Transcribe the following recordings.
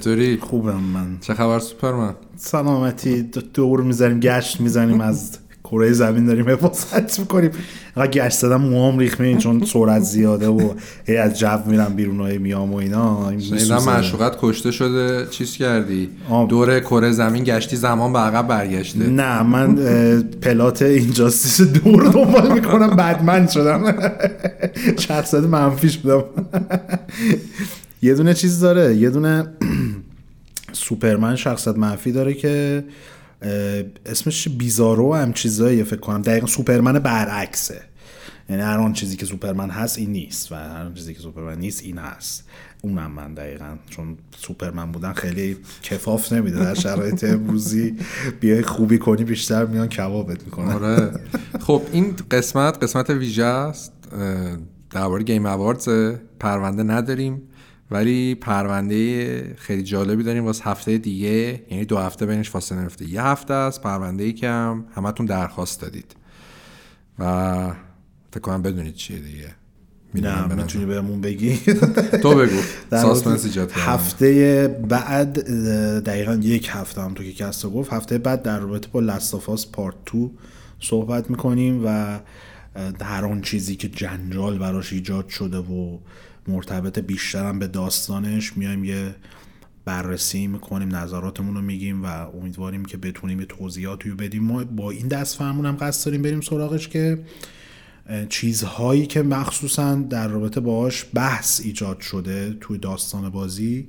چطوری؟ خوبم من. چه خبر سوپرمن؟ سلامتی. دور می‌زنیم گشت می‌زنیم از کره زمین داریم حفاظت می‌کنیم. اینقدر گشت زدم موام ریخمه چون سرعت زیاده و هی از جو میرم بیرون های میام و اینا. این شنیدم میسوزه. معشوقت کشته شده. چیز کردی. دور کره زمین گشتی زمان به عقب برگشته. نه من پلات اینجاستیس دور دنبال می‌کنم بدمن شدم. شخصیت منفیش بودم یه دونه چیز داره. یه دونه سوپرمن شخصیت منفی داره که اسمش بیزارو هم چیزاییه فکر کنم. دقیقا سوپرمن برعکسه. یعنی هر آن چیزی که سوپرمن هست این نیست و هر آن چیزی که سوپرمن نیست این هست. اونم من دقیقا چون سوپرمن بودن خیلی کفاف نمیده در شرایط امروزی بیای خوبی کنی بیشتر میان کبابت می‌کنن. آره. خب این قسمت قسمت ویژه است. درباره Game Awards پرونده نداریم. ولی پرونده خیلی جالبی داریم واسه هفته دیگه. یعنی دو هفته بینش فاصله نیفته. یه هفته است پرونده ای که هم همتون درخواست دادید. و فکر کنم بدونید چیه دیگه. نه. می‌تونی بهمون بگی؟ تو بگو. suspense ایجاد. هفته بعد دقیقا یک هفته هم تو که کستا گفت هفته بعد در رابطه با Last of Us Part 2 صحبت می‌کنیم و هر آن چیزی که جنجال براش ایجاد شده و مرتبط بیشتر هم به داستانش میایم یه بررسی می‌کنیم نظراتمون رو میگیم و امیدواریم که بتونیم یه توضیحاتی رو بدیم. ما با این دست فرمون هم قصد داریم بریم سراغش که چیزهایی که مخصوصا در رابطه باهاش بحث ایجاد شده توی داستان بازی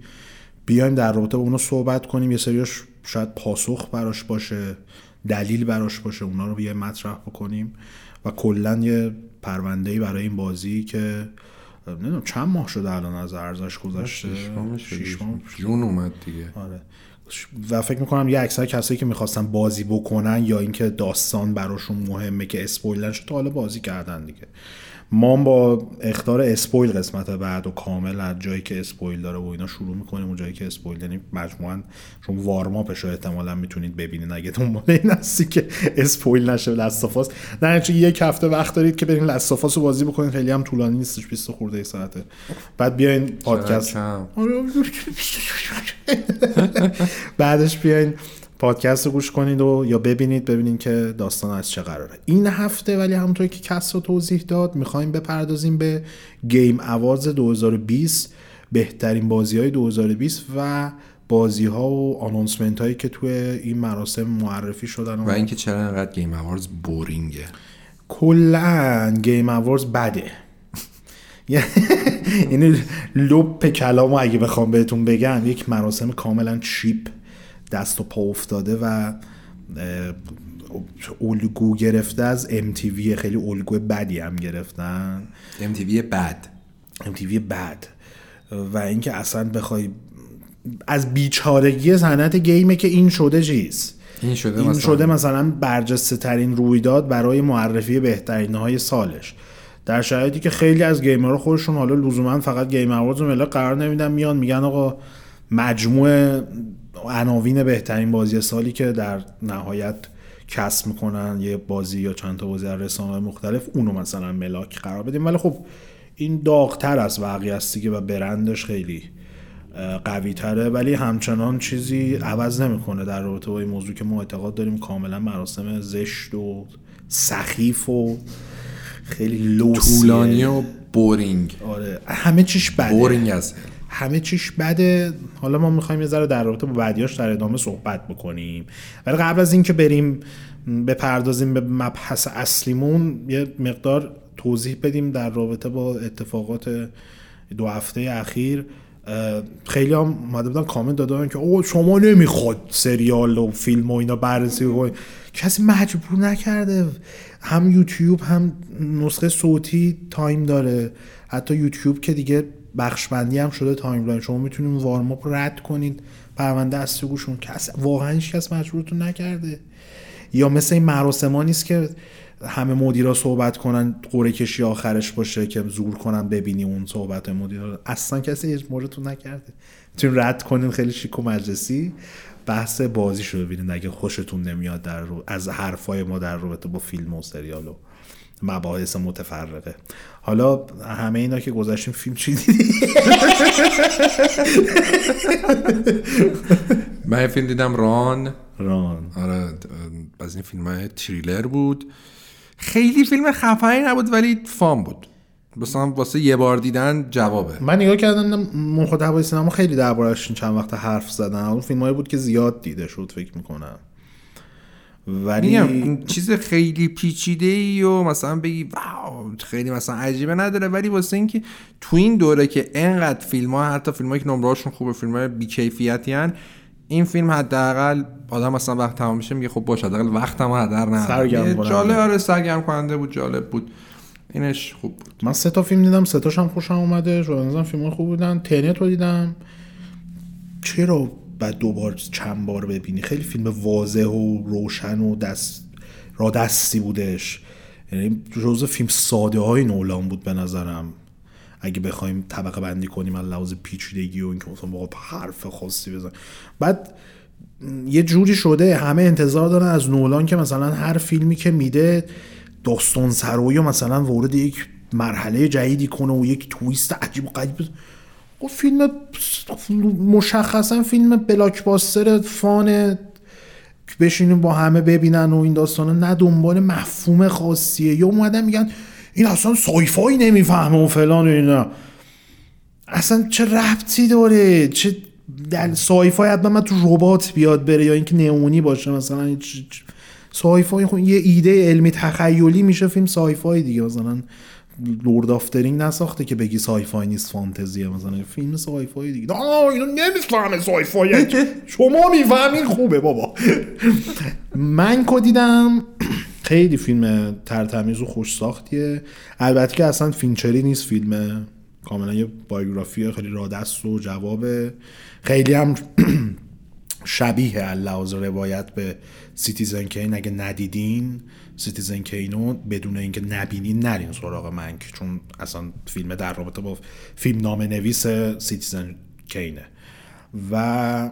بیایم در رابطه با اونو صحبت کنیم. یه سریاش شاید پاسخ براش باشه دلیل براش باشه اونا رو بیایم مطرح بکنیم. و کلا یه پرونده‌ای برای این بازی که نمی‌دونم چند ماه شده الان از عرضه‌ش گذشته؟ شش ماه شده. شش ماه June اومد دیگه. آره. و فکر می‌کنم یه اکثر کسایی که می‌خواستن بازی بکنن یا اینکه داستان براشون مهمه که spoil نشن تا حالا بازی کردن دیگه. ما با اخطار spoil قسمت بعد و کامل از جایی که spoil داره و اینا شروع می‌کنیم اون جایی که spoil یعنی مجموعا چون وارماپش رو احتمالا می‌تونید ببینید. اگه دنبال این هستی که اسپویل نشه لستافاس نه چون یک هفته وقت دارید که برین لستافاس رو بازی بکنید. خیلی هم طولانی نیستش 20 خورده ای ساعته. بعد بیاین پادکست. کم. بعدش بیاین پادکست رو گوش کنید و یا ببینید ببینید که داستان از چه قراره. این هفته ولی همونطور که کس رو توضیح داد می‌خوایم بپردازیم به گیم اوارز 2020 بهترین بازی های 2020 و بازی ها و آنونسمنت هایی که توی این مراسم معرفی شدن و اینکه چرا انقدر گیم اواردز بورینگه. کلا گیم اواردز بده. یعنی لپ کلامو اگه بخوام بهتون بگم یک مراسم کاملا چیپ. دست و پا افتاده و الگو گرفته از MTV خیلی الگو بدی هم گرفتن. MTV بد. MTV بد. و اینکه اصلا بخوای از بیچارگی صنعت گیمه که این شده چیز؟ این شده این مثلا. شده مثلا برجسته ترین رویداد برای معرفی بهترین های سالش. در شرایطی که خیلی از گیمرها خودشون حالا لزوما فقط گیم اواردز ملی قرار نمیدن میان میگن آقا مجموع عناوین بهترین بازی سالی که در نهایت کسب می‌کنن یه بازی یا چند تا بازی در رسانه‌های مختلف اونو مثلا ملاک قرار بدیم. ولی خب این داغتر از بقیه است دیگه و برندش خیلی قوی تره ولی همچنان چیزی عوض نمی‌کنه در رابطه با این موضوع که ما اعتقاد داریم کاملا مراسم زشت و سخیف و خیلی لوسیه. طولانی و boring. آره همه چیش بده. boring از همه چیش بده. حالا ما می‌خوایم یه ذره در رابطه با بعدیاش در ادامه صحبت بکنیم. ولی قبل از اینکه بریم بپردازیم به مبحث اصلیمون یه مقدار توضیح بدیم در رابطه با اتفاقات دو هفته اخیر. خیلی هم اومده بودن کامنت دادن که او شما نمی‌خواد سریال و فیلم و اینا بررسی کنید کسی مجبور نکرده. هم یوتیوب هم نسخه صوتی time داره. حتی یوتیوب که دیگه بخش بندی هم شده timeline. شما می‌تونید warm up رد کنید. پرونده اصلی گوشون کس واقعا هیچ کس مجبورتون نکرده. یا مثل این مراسم نیست که همه مدیرا صحبت کنن قرعه کشی آخرش باشه که زور کنن ببینی اون صحبت مدیرا اصلا کسی اجبارتون نکرده. می‌تونین رد کنین خیلی شیک و مجلسی. بحث بازی رو ببینید اگه خوشتون نمیاد در رو... از حرفای ما در رابطه با فیلم و سریال و مباحث متفرقه. حالا همه اینا که گذاشتیم فیلم چی دیدی؟ من فیلم دیدم ران. ران. آره از این فیلم های تریلر بود. خیلی فیلم خفنی نبود ولی فام بود. مثلا واسه یه بار دیدن جوابه. من نگاه کردم محتوای سینما خیلی دربارش چند وقت حرف زدن. اون فیلمایی بود که زیاد دیده شد فکر می‌کنم. ولی این چیز خیلی پیچیده ای و مثلا بگی واو خیلی مثلا عجیبه نداره. ولی واسه اینکه تو این دوره که انقدر فیلم ها حتی فیلم که نمرهاشون خوبه فیلم های بیکیفیتی هن این فیلم حداقل آدم مثلا وقت تمام میشه میگه خب باشه حداقل وقتم هدر نه. جالب آره سرگرم کننده بود جالب بود. اینش خوب بود. من سه تا فیلم دیدم سه تاشم خوشم اومده رو نظرم فیلم خوب بودن. تنت رو دیدم. چرا بعد دوبار چند بار ببینی. خیلی فیلم واضح و روشن و دست را دستی بودش. یعنی جزو فیلم ساده های نولان بود به نظرم. اگه بخوایم طبقه بندی کنیم از لحاظ پیچیدگی و اینکه مثلا واقعا حرف خاصی بزن بعد یه جوری شده همه انتظار دارن از نولان که مثلا هر فیلمی که میده داستان سرایی مثلا وارد یک مرحله جدیدی کنه و یک تویست عجیب و غریب. خب فیلم مشخصا فیلم بلاکباستر فان بشینیم با همه ببینن و این داستانا نه دنبال مفهوم خاصیه. یا اومدن میگن این اصلا سایفایی نمی‌فهمه و فلان و اینا. اصلا چه ربطی داره؟ چه در sci-fi حتما من تو ربات بیاد بره یا اینکه نئونی باشه مثلا. sci-fi خب یه ایده علمی تخیلی میشه فیلم sci-fi دیگه مثلا. Lord of the Rings نساخته که بگی sci-fi نیست فانتزیه. مثلا فیلم sci-fi دیگه. آه اینو نمی‌فهمه sci-fi. شما می‌فهمین خوبه بابا. من که دیدم خیلی فیلم ترتمیز و خوش ساختیه. البته که اصلا فینچری نیست فیلم. کاملا یه biography خیلی راحت و جوابه. خیلی هم شبیه لحاظ روایت به Citizen Kane اگه ندیدین Citizen Kane و بدون اینکه نبینین نرین سراغ Mank چون اصلا فیلم در رابطه با فیلم‌نامه نویس Citizen Kane ه و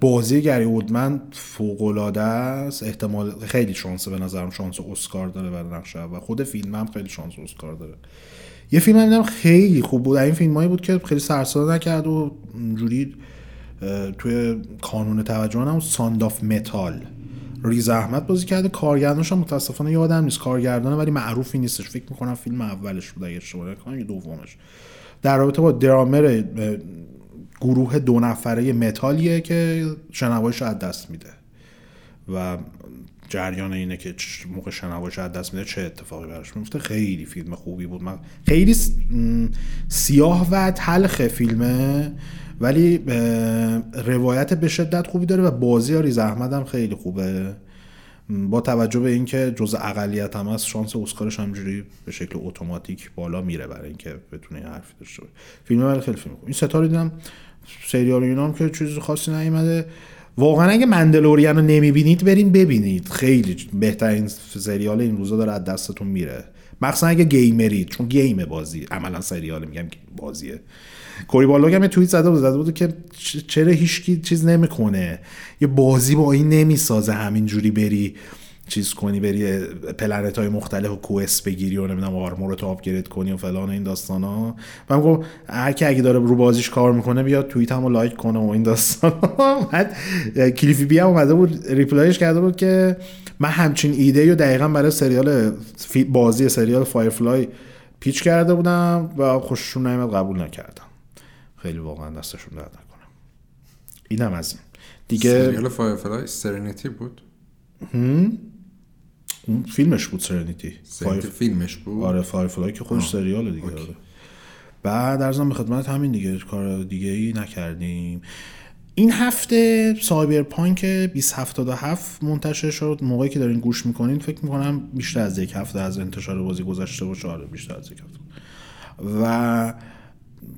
بازی گری Oldman فوق العاده است. احتمال خیلی شانس به نظرم شانس اسکار داره برای نقشه و خود فیلم هم خیلی شانس اسکار داره. یه فیلم هم خیلی خوب بود. این فیلم هایی بود که خیلی سر و صدا نکرد و جوری توی کانون توجه هم Sound of Metal ریز احمد بازی کرده. کارگردانش هم متاسفانه یادم نیست. کارگردانه ولی معروفی نیستش. فکر می‌کنم فیلم اولش بود. اگه اشتباه نکنم یا دومش. در رابطه با درامر گروه دو نفره متالیه که شنواییش از دست میده. و جریان اینه که موقع شنوایش از دست میده چه اتفاقی براش میفته خیلی فیلم خوبی بود. من خیلی سیاه و تلخ فیلمه. ولی روایت به شدت خوبی داره و بازی آری زحمت هم خیلی خوبه. با توجه به اینکه جز اقلیت هم هست شانس اسکارش همجوری به شکل اتوماتیک بالا میره برای اینکه بتونه حرفی داشته باشه. فیلم ولی خیلی فیلم این ستاره دیدم سریال اینا هم که چیز خاصی نیومده. واقعا اگه Mandalorian رو نمی‌بینید برین ببینید. خیلی بهترین سریال این روزا داره از دستتون میره. مخصوصا اگه gamer ید چون game بازی عملا سریال میگم بازیه. Cory Barlog هم توییت زده بود زده بود که چرا هیچکی چیز نمی‌کنه؟ یه بازی با این نمی‌سازه همینجوری بری چیز کنی بری planet های مختلف و quest بگیری و نمی‌دونم armor رو upgrade کنی و فلان این داستان ها من گفت هر کی اگه داره رو بازیش کار می‌کنه بیاد توییت هم like کنه و این داستان بعد Cliffy B هم اومده بود reply ش کرده بود که من همچین ایده رو دقیقا برای سریال بازی سریال Firefly pitch کرده بودم و خوششون نیومد قبول نکردن. خیلی واقعا دستشون درد نکنه اینم از این. دیگه سریال Firefly Serenity بود؟ اون فیلمش بود Serenity Fire... فیلمش بود؟ آره Firefly که خودش سریال دیگه آره. بعد ارزم به خدمت همین دیگه کار دیگه ای نکردیم. این هفته سایبر پانک 2077 منتشر شد. موقعی که دارین گوش می‌کنین فکر می‌کنم بیشتر از یک هفته از انتشار بازی گذشته باشه. آره بیشتر از یک هفته. و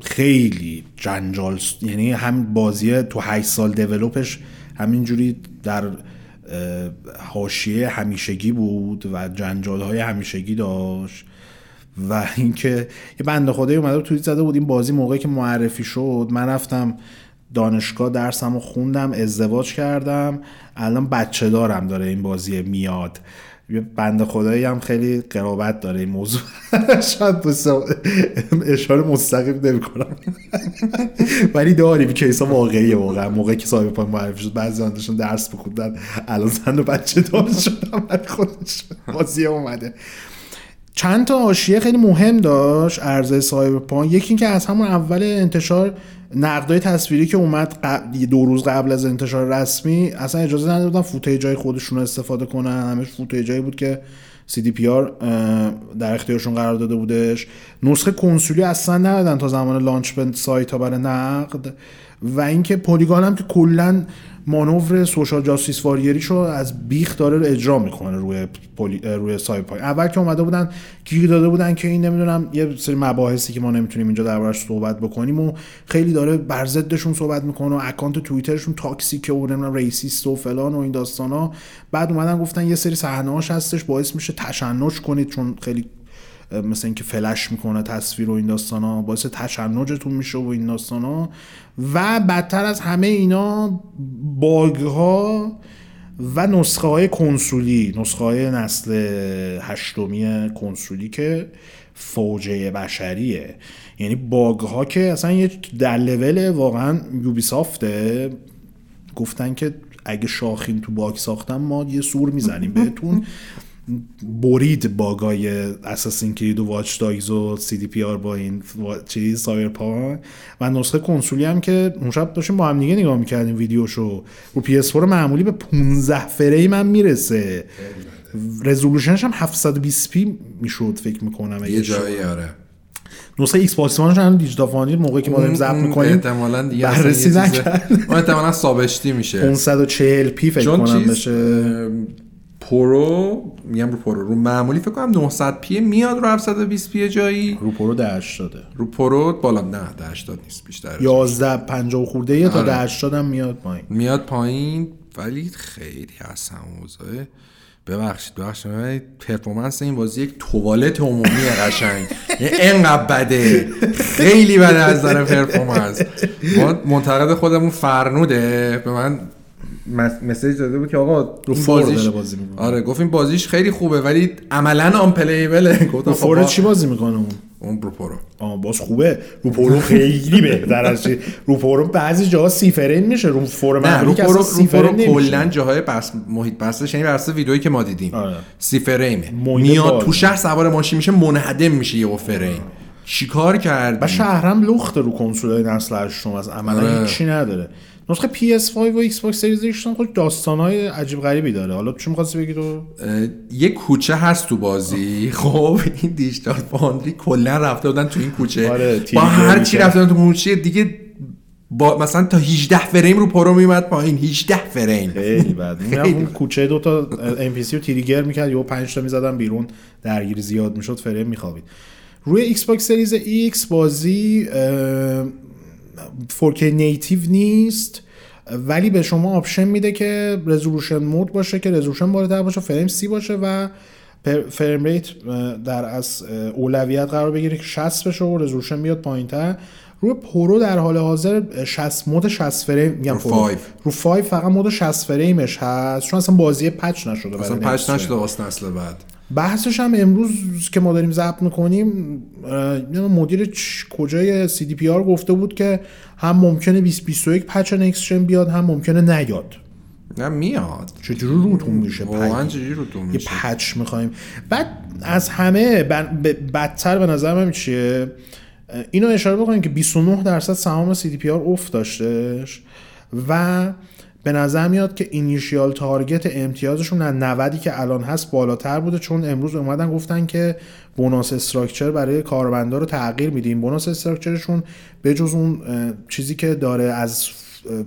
خیلی جنجال یعنی هم بازی تو 8 سال دیولوپش همینجوری در حاشیه همیشگی بود و جنجال های همیشگی داشت و اینکه یه بنده خدایی اومده توییت زده بود این بازی موقعی که معرفی شد. من رفتم دانشگاه درسم رو خوندم ازدواج کردم. الان بچه دارم داره این بازی میاد. یه بند خدایی هم خیلی قرابت داره این موضوع. شاید اشاره مستقیم نمی کنم ولی داریم کیسا واقعیه واقعا. موقعی که صاحب پای معرفی شد بعضی داشتن درس بخوندن الان زن و بچه دار شدم ولی خودش بازی اومده. چند تا آشیه خیلی مهم داشت عرضه سایبرپانک یکی اینکه از همون اول انتشار نقدای تصویری که اومد دو روز قبل از انتشار رسمی اصلا اجازه ندادن فوتیجای خودشون رو استفاده کنن. همش فوتیجایی بود که CDPR در اختیارشون قرار داده بودش. نسخه کنسولی اصلا ندادن تا زمان لانچ سایت ها برای نقد. و اینکه پلیگان هم که کلا مانور سوشال جاستیس واریریش رو از بیخ داره اجرا می‌کنه روی پولی... روی سایپای اول که اومده بودن گیر داده بودن که این نمی‌دونم یه سری مباحثی که ما نمی‌تونیم اینجا دربارش صحبت بکنیم و خیلی داره بر ضدشون صحبت می‌کنه و اکانت توییترشون تاکسیکه و نمی‌دونم ریسیست و فلان و این داستانا. بعد اومدن گفتن یه سری صحنه‌هاش هستش باعث میشه تشنج کنید چون خیلی مثل اینکه فلش می‌کنه تصویر و این داستان ها باعث تشنجتون میشه و این داستان ها و بدتر از همه اینا bug ها و نسخه های کنسولی نسخه های نسل هشتمی کنسولی که فاجعه بشریه. یعنی bug ها که اصلا یه در لول واقعا Ubisoft ه گفتن که اگه شاخین تو bug ساختن ما یه سور می‌زنیم بهتون. برید bug ای Assassin's Creed و Watch Dogs و CDPR با این چیز سایبرپانک و نسخه کنسولی هم که اون شب داشتیم با هم دیگه نگاه می‌کردیم ویدیوشو. رو پی اس معمولی به 15 فریم هم می‌رسه. رزولوشنش هم 720 پی می‌شد فکر می‌کنم یه جایی آره. نسخه ایکس باکس وانش هم دیجیتال موقعی که ما داریم ضبط می‌کنیم احتمالاً دیگه بررسی نکرد. احتمالاً سابشتی میشه. 540 پی فکر کنم بشه. پرو میگم رو پرو رو معمولی فکر کنم 900 پی میاد رو 720 پی جایی. رو پرو 80 رو پرو بالا نه 80 نیست بیشتر. 11 50 خورده یه تا 80 هم میاد پایین. میاد پایین ولی خیلی اصلا موضوعه ببخشید ببخشید پرفورمنس این بازی یک توالت عمومی قشنگ. اینقدر بده. خیلی بده از نظر پرفورمنس. ما منتقد خودمون فرنوده. به من مسیج داده بود که آقا رو بازیش بازی آره گفت این بازیش خیلی خوبه ولی عملا آن پلیبله گفتم فور چی بازی می‌کنه اون؟ اون رو پرو آه باز خوبه. رو پرو خیلی بهتر از رو پرو بعضی جاها سی فریم میشه. رو فور اصلا سی فریم نمیشه. کلا جاهای بس محیط بسش یعنی بس ویدئویی که ما دیدیم. آره. سی فریمه میاد تو شهر سوار ماشین میشه منهدم میشه یه فریم چیکار کرد و شهرم لخت رو کنسول نسل هشتم از عملا آره. هیچی نداره. نسخه PS5 و باکس سریز ایکس خود داستانهای عجیب غریبی داره. حالا چی می‌خواستی بگی تو؟ یه کوچه هست تو بازی. خب این Digital Foundry کلا رفته بودن تو این کوچه. آره، با هر چی رفته تو کوچه دیگه با مثلا تا 18 فریم رو Pro میومد پایین. 18 فریم. خیلی بد. اون کوچه دو تا NPC رو trigger می‌کرد یا 5 تا می‌زدن بیرون. درگیری زیاد می‌شد فریم میخوابید. روی Xbox Series X بازی 4K native نیست ولی به شما option میده که resolution mode باشه که resolution بالاتر باشه فریم سی باشه و frame rate در از اولویت قرار بگیره که 60 بشه و resolution بیاد پایینتر. روی Pro در حال حاضر 60 mode 60 فریم میگم رو 5 رو 5 فقط mode 60 فریمش هست چون اصلا بازی patch نشده اصلا patch نشده واسه نسل بعد. بحثش هم امروز که ما داریم ضبط می‌کنیم مدیر کجای CDPR گفته بود که هم ممکنه 2021 patch next-gen بیاد هم ممکنه نیاد. نه میاد. چجوری روتون میشه؟ واقعا چجوری روتون میشه؟ یه patch می‌خوایم. بعد از همه بدتر به نظر من چیه؟ اینو اشاره بکنیم که 29 درصد سهام CDPR افت داشتش و به نظر میاد که initial target امتیازشون از 90 که الان هست بالاتر بوده چون امروز اومدن گفتن که bonus structure برای کارمندا رو تغییر میدیم. bonus structure شون به جز اون چیزی که داره از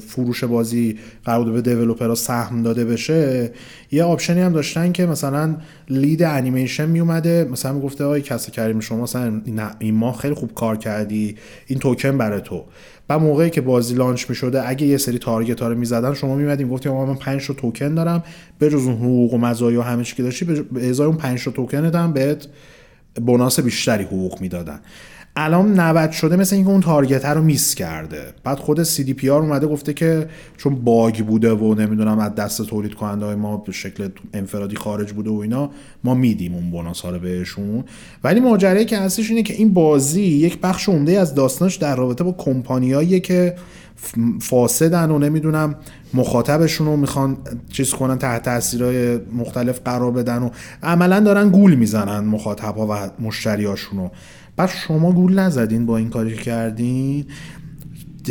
فروش بازی قرار به developer ها سهم داده بشه یه option ی هم داشتن که مثلا lead animation می اومده مثلا گفته آقای کسا کریم شما مثلا این ماه خیلی خوب کار کردی این توکن برای تو. و موقعی که بازی launch می شده اگه یه سری target ها رو می‌زدن شما میومدین می‌گفتی آقا من 5 تا توکن دارم به جز اون حقوق و مزایا و همه چی که داشتی به ازای اون 5 تا توکن دادم بهت بوناس بیشتری حقوق می‌دادن. الان 90 شده مثل اینکه اون تارگت رو میس کرده. بعد خود آر اومده گفته که چون باگ بوده و نمی‌دونم از دست تولید کننده های ما به شکل انفرادی خارج بوده و اینا ما میدیم اون بوناس ها رو بهشون. ولی ماجرایی که هستش اینه که این بازی یک بخش عمده از داستانش در رابطه با کمپانیایی که فاسدن و نمی‌دونم مخاطبشون رو می‌خوان چیز کنن تحت تاثیرهای مختلف قرار بدن و عملا دارن گول می‌زنن مخاطب ها و مشتریاشون رو بعد شما گول نزدین با این کاری کردین.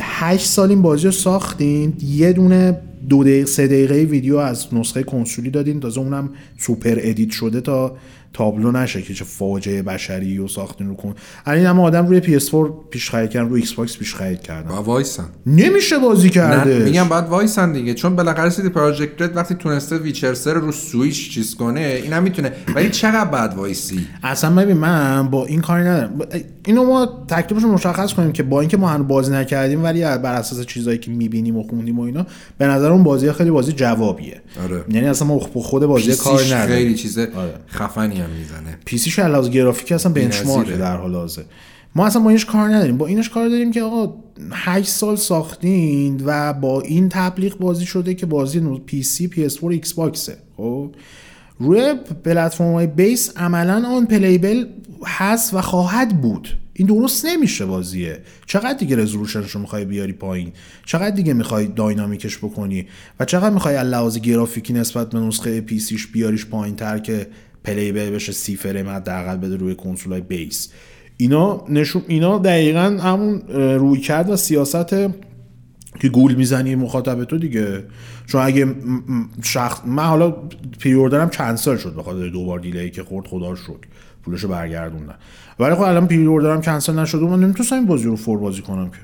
هشت سال این بازی رو ساختین. یه دونه دو دقیقه سه دقیقه ویدیو از نسخه کنسولی دادین. تازه اونم super edit شده تا تابلو نشه که چه فاجعه بشری و ساختین رو کن. الان همه آدم روی PS4 پیش خرید کردن روی Xbox پیش خرید کردن. با وایسن. نمیشه بازی کرده میگم باید وایسن دیگه چون بالاخره CD Projekt Red وقتی تونسته Witcher سه رو سویچ چیز کنه اینم می‌تونه. ولی چقدر بعد وایسی؟ اصلا ببین من با این کاری ندارم. اینو ما تکلیفش مشخص کنیم که با اینکه ما هنوز بازی نکردیم ولی بر اساس چیزایی که می‌بینیم و خوندیم و اینا به نظر اون بازی خیلی بازی جوابیه. آره. یعنی اصلا ما خود بازی کار نداریم. خیلی چیز آره. خفنی هم می‌زنه. پی سی لحاظ گرافیکی اصلا benchmark در حال حاضر. ما اصلا با اینش کار نداریم. با اینش کار داریم که آقا 8 سال ساختین و با این تبلیغ بازی شده که بازی PC PS4 Xbox ه. خب؟ روی پلتفرم های base عملا unplayable هست و خواهد بود. این درست نمیشه بازیه. چقدر دیگه resolution ش رو می‌خوای بیاری پایین؟ چقدر دیگه می‌خوای dynamic ش بکنی؟ و چقدر می‌خوای لحاظ گرافیکی نسبت به نسخه PC ش بیاریش پایین تر که playable بشه سی فریم حداقل بده روی کنسول های base. اینا نشون اینا دقیقا همون رویکرد و سیاسته که گول می‌زنی مخاطب تو دیگه. چون اگه شخص من حالا pre-order م cancel شد به خاطر دوبار delay که خورد خدا شد پولشو برگردوندن ولی خب الان pre-order م cancel نشد و من نمی‌تونستم این بازی رو فور بازی کنم که.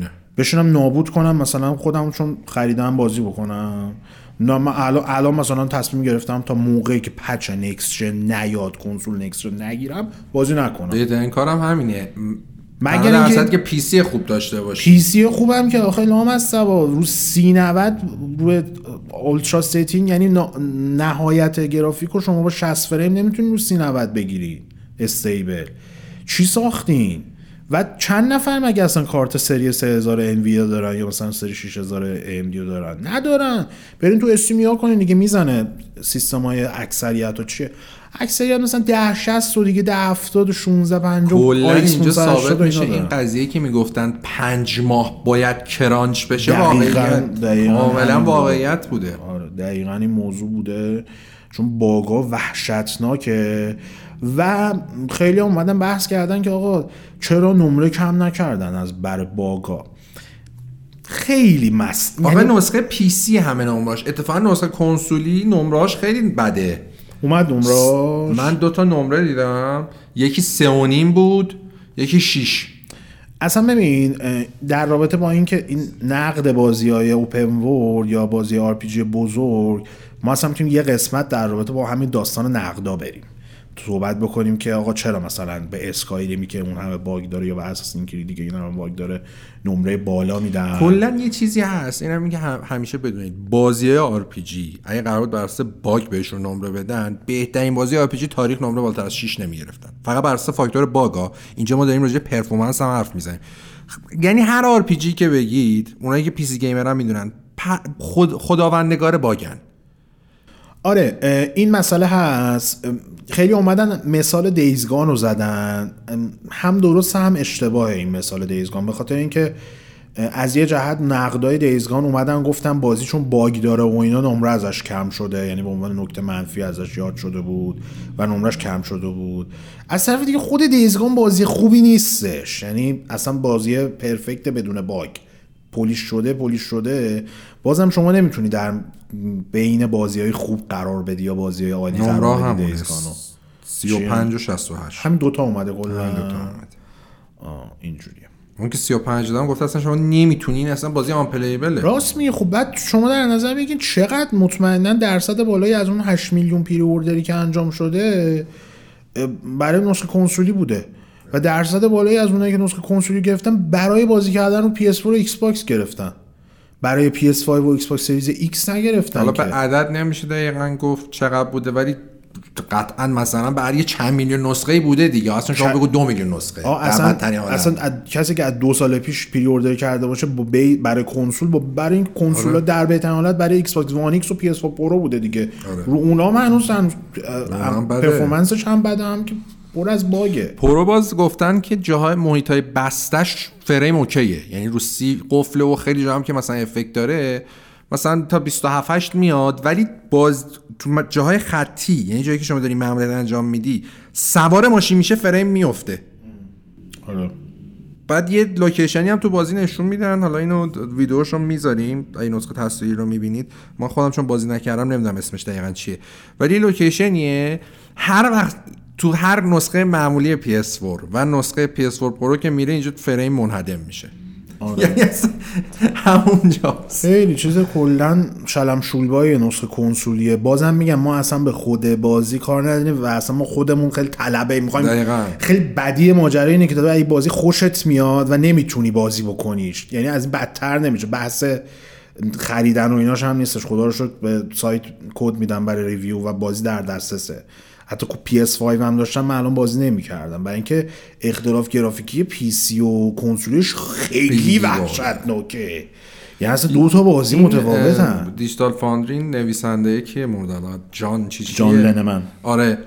نه. بشینم نابود کنم مثلا خودم چون خریدم بازی بکنم. نه من الان الان مثلا تصمیم گرفتم تا موقعی که patch next نیاد کنسول next نگیرم بازی نکنم. بهترین کارم همینه. مگر اینکه که PC خوب داشته باشی. PC خوبم که آخه لامصب رو سی 90 روی ultra setting یعنی نهایت گرافیک رو شما با 60 فریم نمی‌تونی رو سی 90 بگیری. stable. چی ساختین؟ و چند نفر مگه اصلا کارت سری 3000 انویا دارن یا مثلا سری 6000 AMD دارن؟ ندارن. برین تو استیمیا کنین دیگه می‌زنه سیستم های اکثریت و چیه؟ اکثریت مثلا 10 60 و دیگه 10 70 و 16 50 کلا اینجا ثابت میشه. این قضیه که می‌گفتن 5 ماه باید کرانچ بشه واقعیت. کاملا واقعیت بوده. آره دقیقاً این موضوع بوده. چون باگا وحشتناکه. و خیلی اومدن بحث کردن که آقا چرا نمره کم نکردن از بر باگا؟ خیلی مست. آقا یعنی... نسخه پی سی همه نمراش اتفاقا نسخه کنسولی نمراش خیلی بده. اومد نمراش من دوتا نمره دیدم. یکی سه و نیم بود یکی شیش. اصلا ببین در رابطه با اینکه این نقد بازی های اوپن ورد یا بازی آر بزرگ ما اصلا می‌تونیم یه قسمت در رابطه با همین داستان نقدا بریم. صحبت بکنیم که آقا چرا مثلا به Skyrim ی که اون همه bug داره یا به Assassin دیگه این همه bug داره نمره بالا میدن؟ کلا یه چیزی هست. اینم میگه همیشه بدونید بازی RPG اگه قرار بر اساس bug بهشون نمره بدن بهترین بازی RPG تاریخ نمره بالاتر از 6 نمی‌گرفتن. فقط بر اساس فاکتور bug ا اینجا ما داریم راجع performance هم حرف می‌زنیم. یعنی هر RPG که بگید اونایی که PC gamer هم می‌دونن خود خداوندگار bug ن. آره این مسئله هست. خیلی اومدن مثال Days Gone رو زدن. هم درست هم اشتباه این مثال Days Gone به خاطر اینکه از یه جهت نقدای Days Gone اومدن گفتن بازی چون bug داره و اینا نمره ازش کم شده. یعنی به عنوان نکته منفی ازش یاد شده بود و نمرش کم شده بود. از طرف دیگه خود دیزگان بازی خوبی نیستش. یعنی اصلا بازی پرفکت بدون باگ. پولیش شده پولیش شده. بازم شما نمی‌تونی در بین بازی های خوب قرار بدی یا بازی های عالی قرار بدی دیزگانو 35 و 68 همین دوتا اومده قول همین دوتا اومده. اینجوریه. اون که 35 دادم گفت اصلا شما نمی‌تونین اصلا بازی آن پلیبله راست میگه. خب بعد شما در نظر بگین چقدر مطمئنا درصد بالایی از اون 8 میلیون پیری اوردری که انجام شده برای نسخه کنسولی بوده. و درصد بالایی از اونایی که نسخه کنسولی گرفتن برای بازی کردن رو PS4 و باکس گرفتن. برای PS5 و Xbox Series X نگرفتن حالا به عدد نمیشه دقیقا گفت چقدر بوده ولی قطعا مثلا برای چند میلیون نسخه بوده دیگه. اصلا شما بگو دو میلیون نسخه. اصلا. اصلا از- کسی که از دو سال پیش pre-order کرده باشه با بی برای کنسول با برای این کنسول ها در بهترین حالت برای Xbox One X و PS Pro بوده دیگه. رو اونا هم هنوز. performance ش هم بده هم که پر از bug ه. Pro باز گفتن که جاهای محیط های بستش frame OK ه یعنی رو سی قفله و خیلی جا هم که مثلا effect داره مثلا تا 27 8 میاد ولی باز تو جاهای خطی یعنی جایی که شما داری ماموریت انجام میدی سوار ماشین میشه فریم میفته. آره. بعد یه location ی هم تو بازی نشون میدن. حالا اینو ویدیوش رو می‌ذاریم. این نسخه تصویری رو می‌بینید. من خودم چون بازی نکردم نمی‌دونم اسمش دقیقا چیه. ولی یه location یه هر وقت تو هر نسخه معمولی PS4 و نسخه PS4 Pro که میره اینجا فریم منهدم میشه. یعنی اصلا همونجاست خیلی چیز کلا شلم شوربای نسخه کنسولیه. بازم میگم ما اصلا به خود بازی کار نداریم و اصلا ما خودمون خیلی طلبه می‌خوایم دقیقاً. خیلی بدی ماجرا اینه که داره این بازی خوشت میاد و نمی‌تونی بازی بکنیش. یعنی از این بدتر نمیشه. بحث خریدن و ایناش هم نیستش. خدا رو شکر به سایت کد میدن برای review و بازی در دسترسه. حتی PS5 هم داشتم من الان بازی نمی‌کردم. برای اینکه اختلاف گرافیکی PC و کنسولش خیلی وحشتناکه. یعنی اصلا دو تا بازی متفاوتن. Digital Foundry نویسنده که مورد John چی؟ John Linneman. آره.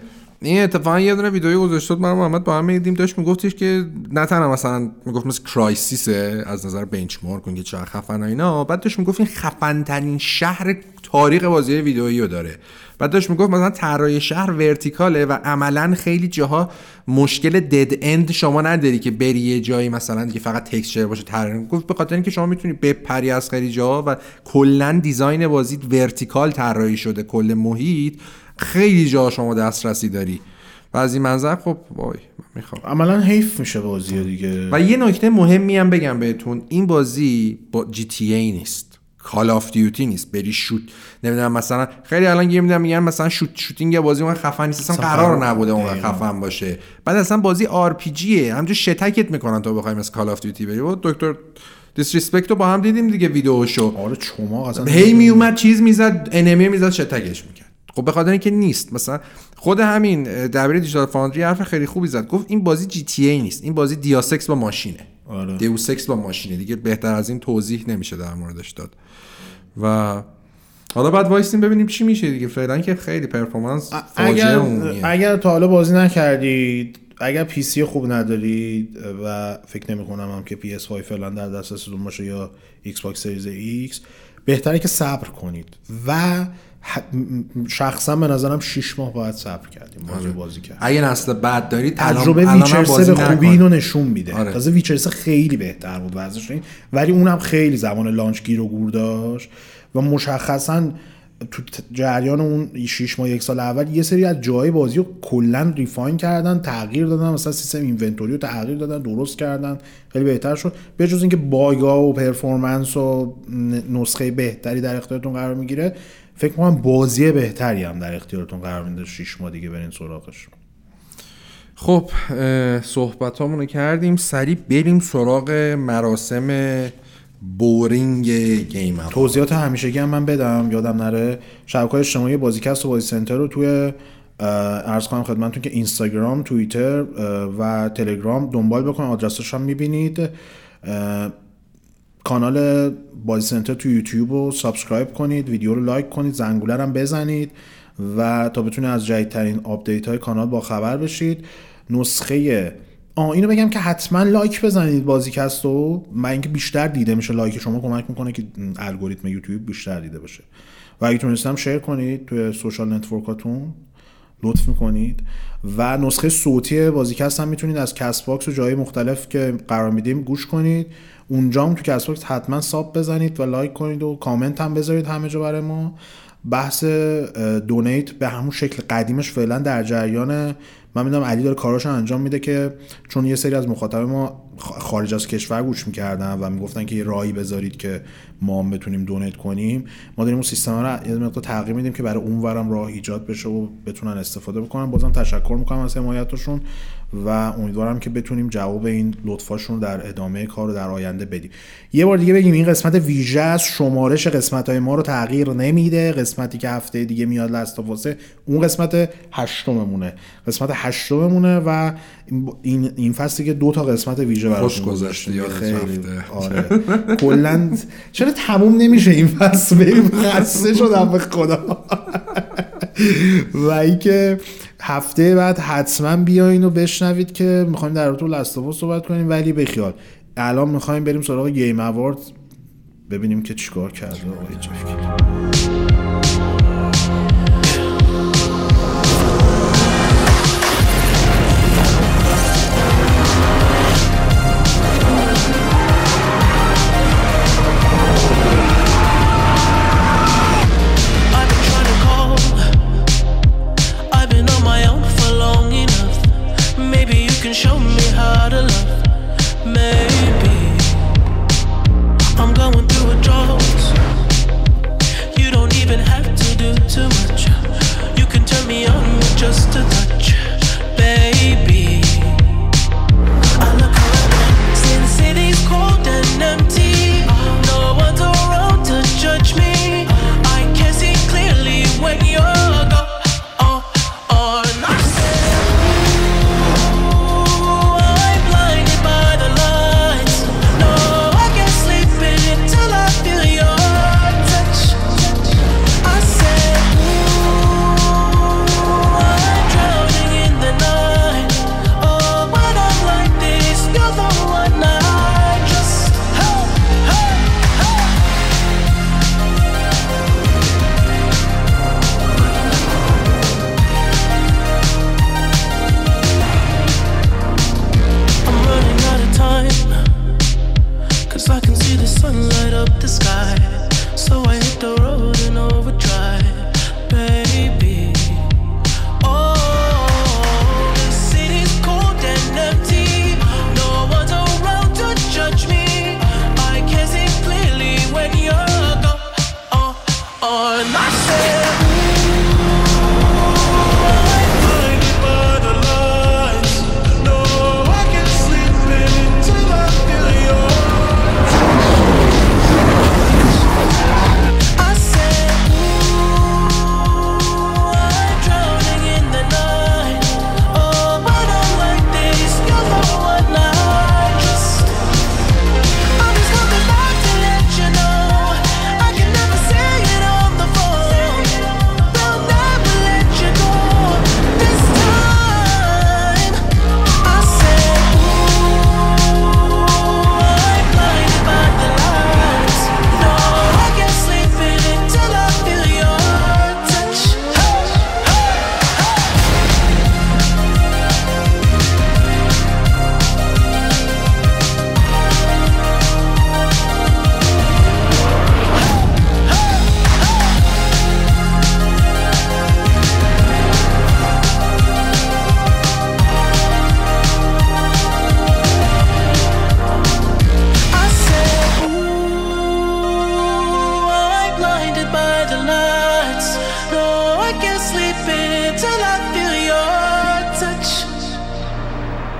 این اتفاقا یه دونه ویدیویی گذاشته بود من محمد با هم می‌دیدیم. داشت میگفتش که نه تنها مثلا می‌گفت مثل Crysis ه از نظر benchmark اون که چقدر خفن و اینا بعد داشت می‌گفت این خفن ترین شهر تاریخ بازی ویدیویی رو داره. بعد داشت می‌گفت مثلا طراحی شهر vertical ه و عملا خیلی جاها مشکل dead end شما نداری که بری یه جایی مثلا دیگه فقط texture باشه طراحی گفت به خاطر اینکه شما می‌تونی بپری از خیلی جاها و کلا design بازی vertical طراحی شده کل محیط خیلی جا شما دسترسی داری. و از این منظر خب وای می‌خوام. عملا حیف میشه بازی دیگه. و یه نکته مهمی هم بگم بهتون. این بازی با GTA نیست. Call of Duty نیست. بری shoot. نمی‌دونم مثلا خیلی الان گیر میدم میگن مثلا shoot shooting بازی اون خفن نیست. اصلا قرار نبوده اون. خفن باشه. بعد اصلا بازی RPG ه. همونجا شتکت می‌کنن تو بخوای مثل Call of Duty بری و Dr Disrespect رو با هم دیدیم دیگه ویدیوشو آره چما اصلا هی میومد چیز می‌زد enemy می‌زد شتکش می‌کرد. خب به خاطر اینکه نیست. مثلا خود همین دبیر Digital Foundry حرف خیلی خوبی زد. گفت این بازی GTA نیست. این بازی Deus Ex با ماشینه. آره. Deus Ex با ماشینه. دیگه بهتر از این توضیح نمیشه در موردش داد. و حالا بعد وایسیم ببینیم چی میشه دیگه فعلا که خیلی performance اگر. اگر تا حالا بازی نکردید اگر PC خوب ندارید و فکر نمی کنم هم که PS 5 فعلا در دسترستون باشه یا Xbox Series X بهتره که صبر کنید. و شخصا به نظرم 6 ماه باید صبر کردیم. بازی بازی کرد اگه نسل بعد دارید تجربه Witcher سه به خوبی. اینو نشون میده. آره. تازه Witcher سه خیلی بهتر بود این ولی اونم خیلی زمان launch گیر و گور داشت و مشخصا تو جریان اون 6 ماه یک سال اول یه سری از جای بازی رو کلا refine کردن تغییر دادن مثلا سیستم inventory رو تغییر دادن درست کردن خیلی بهتر شد. به جز اینکه باگا و performance و نسخه بهتری در اختیارتون قرار می‌گیره فکر کنم بازی بهتری هم در اختیارتون قرار میده 6 ماه دیگه برین سراغش. خب صحبت رو کردیم. سریع بریم سراغ مراسم بورینگ گیم هم توضیحات همیشگی هم من بدم یادم نره. شبکه اجتماعی بازیکست و بازی سنتر رو توی عرض کنم خدمتتون که اینستاگرام توییتر و تلگرام دنبال بکنید آدرسش هم می‌بینید. کانال بازی سنتر تو یوتیوب رو subscribe کنید ویدیو رو لایک کنید زنگوله هم بزنید و تا بتونید از جدیدترین update های کانال با خبر بشید. نسخه آه اینو بگم که حتما لایک بزنید بازیکست رو. من اینکه بیشتر دیده میشه لایک شما کمک می‌کنه که الگوریتم یوتیوب بیشتر دیده بشه. و اگه تونستم share کنید توی social network اتون لطف می‌کنید. و نسخه صوتی بازیکست هم می‌تونید از Castbox و جای مختلف که قرار میدیم گوش کنید. اونجا هم تو Castbox حتما sub بزنید و لایک کنید و کامنت هم بذارید همه جا برای ما. بحث donate به همون شکل قدیمش فعلا در جریان من می‌دونم علی داره کاراشو انجام میده که چون یه سری از مخاطب ما خارج از کشور گوش می‌کردن و می‌گفتن که یه راهی بذارید که ما هم بتونیم donate کنیم ما داریم اون سیستم رو یه مقدار تغییر میدیم که برای اونورم راه ایجاد بشه و بتونن استفاده بکنن. بازم تشکر می‌کنم از حمایتشون. و امیدوارم که بتونیم جواب این لطفاشون در ادامه کار رو در آینده بدیم. یه بار دیگه بگیم این قسمت ویژه است شمارش قسمت های ما رو تغییر نمیده. قسمتی که هفته دیگه میاد لستافاسه اون قسمت هشتممونه. قسمت هشتممونه و این این فصلی که دو تا قسمت ویژه خوش گذشته خیلی. آره. کلا چرا تموم نمیشه این فصل؟ بریم خسته شدم به خدا. و اینکه هفته بعد حتما بیاین و بشنوید که می‌خوایم در رابطه لستوفو صحبت کنیم. ولی بخیال الان می‌خوایم بریم سراغ گیم اوارد ببینیم که چیکار کرده آقای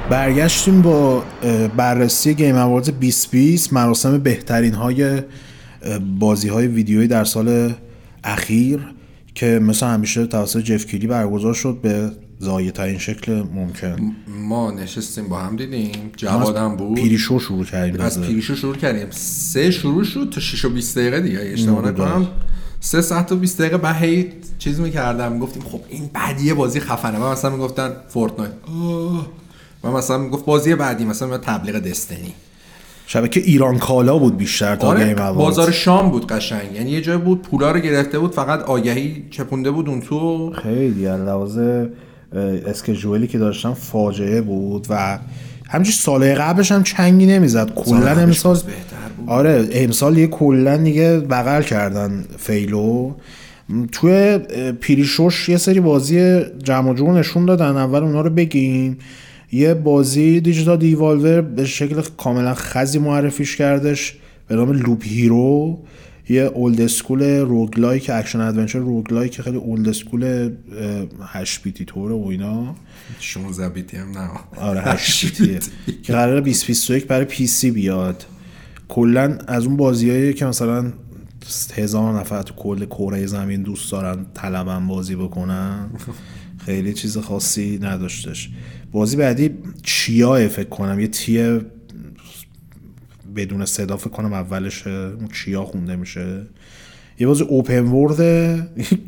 برگشتیم با بررسی گیم اواردز 2020 مراسم بهترین های بازی های ویدیویی در سال اخیر که مثل همیشه توسط جف کیلی برگزار شد به زایه ترین شکل ممکن. ما نشستیم با هم دیدیم. جوادم بود. پیریشو شروع کردیم از پیریشو شروع کردیم. سه شروع شد تا 6 و 20 دقیقه دیگه. اشتباه نکنم. سه ساعت و 20 دقیقه به هی چیز می‌کردم. گفتیم خب این بعدیه بازی خفنه. من مثلا می‌گفتن فورتنایت. و مثلا می‌گفت بازی بعدی مثلا تبلیغ دستنی. شبکه ایران کالا بود بیشتر تا آره بازار شام بود قشنگ. یعنی یه جای بود پولا رو گرفته بود فقط آگهی چپونده بود اون تو. خیلی لوازه اسکجولی که داشتم فاجعه بود و همچنین سال قبلش هم چنگی نمی‌زد. کلا امسال آره امسال یه کلا دیگه بغل کردن فیلو. توی پیریشوش یه سری بازی جمع جور نشون دادن. اول اونا رو بگیم. یه بازی Digital Devolver به شکل کاملا خزی معرفیش کردش به نام Loop Hero. یه old school roguelike action adventure roguelike خیلی old school 8 بیتی طوره و اینا. 16 بیتی هم نه. آره 8 بیتیه که قراره 2021 برای PC بیاد. کلا از اون بازیایی که مثلا هزار نفر تو کل کره زمین دوست دارن طلبن بازی بکنن خیلی چیز خاصی نداشتش. بازی بعدی چیا فکر کنم. یه تیه بدون صدا فکر کنم اولش اون چیا خونده میشه. یه بازی اوپن ورده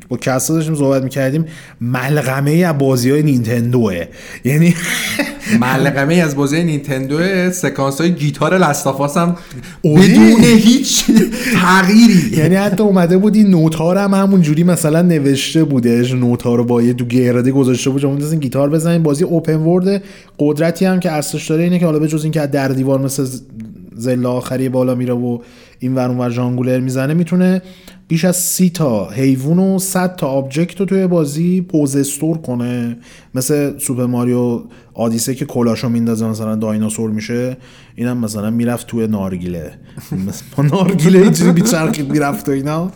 با کسا داشتیم صحبت می‌کردیم ملغمه از بازی های نینتندوه. یعنی ملغمه از بازی نینتندو سکانس های گیتار لستافاس هم بدون هیچ تغییری. یعنی حتی اومده بودی نوت ها هم همون جوری مثلا نوشته بودش نوت ها رو با یه دو گرده گذاشته بود شما گیتار بزنین بازی اوپن ورد قدرتی هم که اصلش داره اینه که حالا به جز اینکه در دیوار مثل Zelda آخری بالا میره و این ور اونور جانگولر می‌زنه می‌تونه بیش از سی تا حیوان و 100 تا object رو توی بازی possess کنه. مثل Super Mario Odyssey ه که کلاشو میندازه مثلا دایناسور میشه اینم مثلا می‌رفت توی نارگیله. با نارگیله اینجوری بیچرخید می‌رفت و اینا.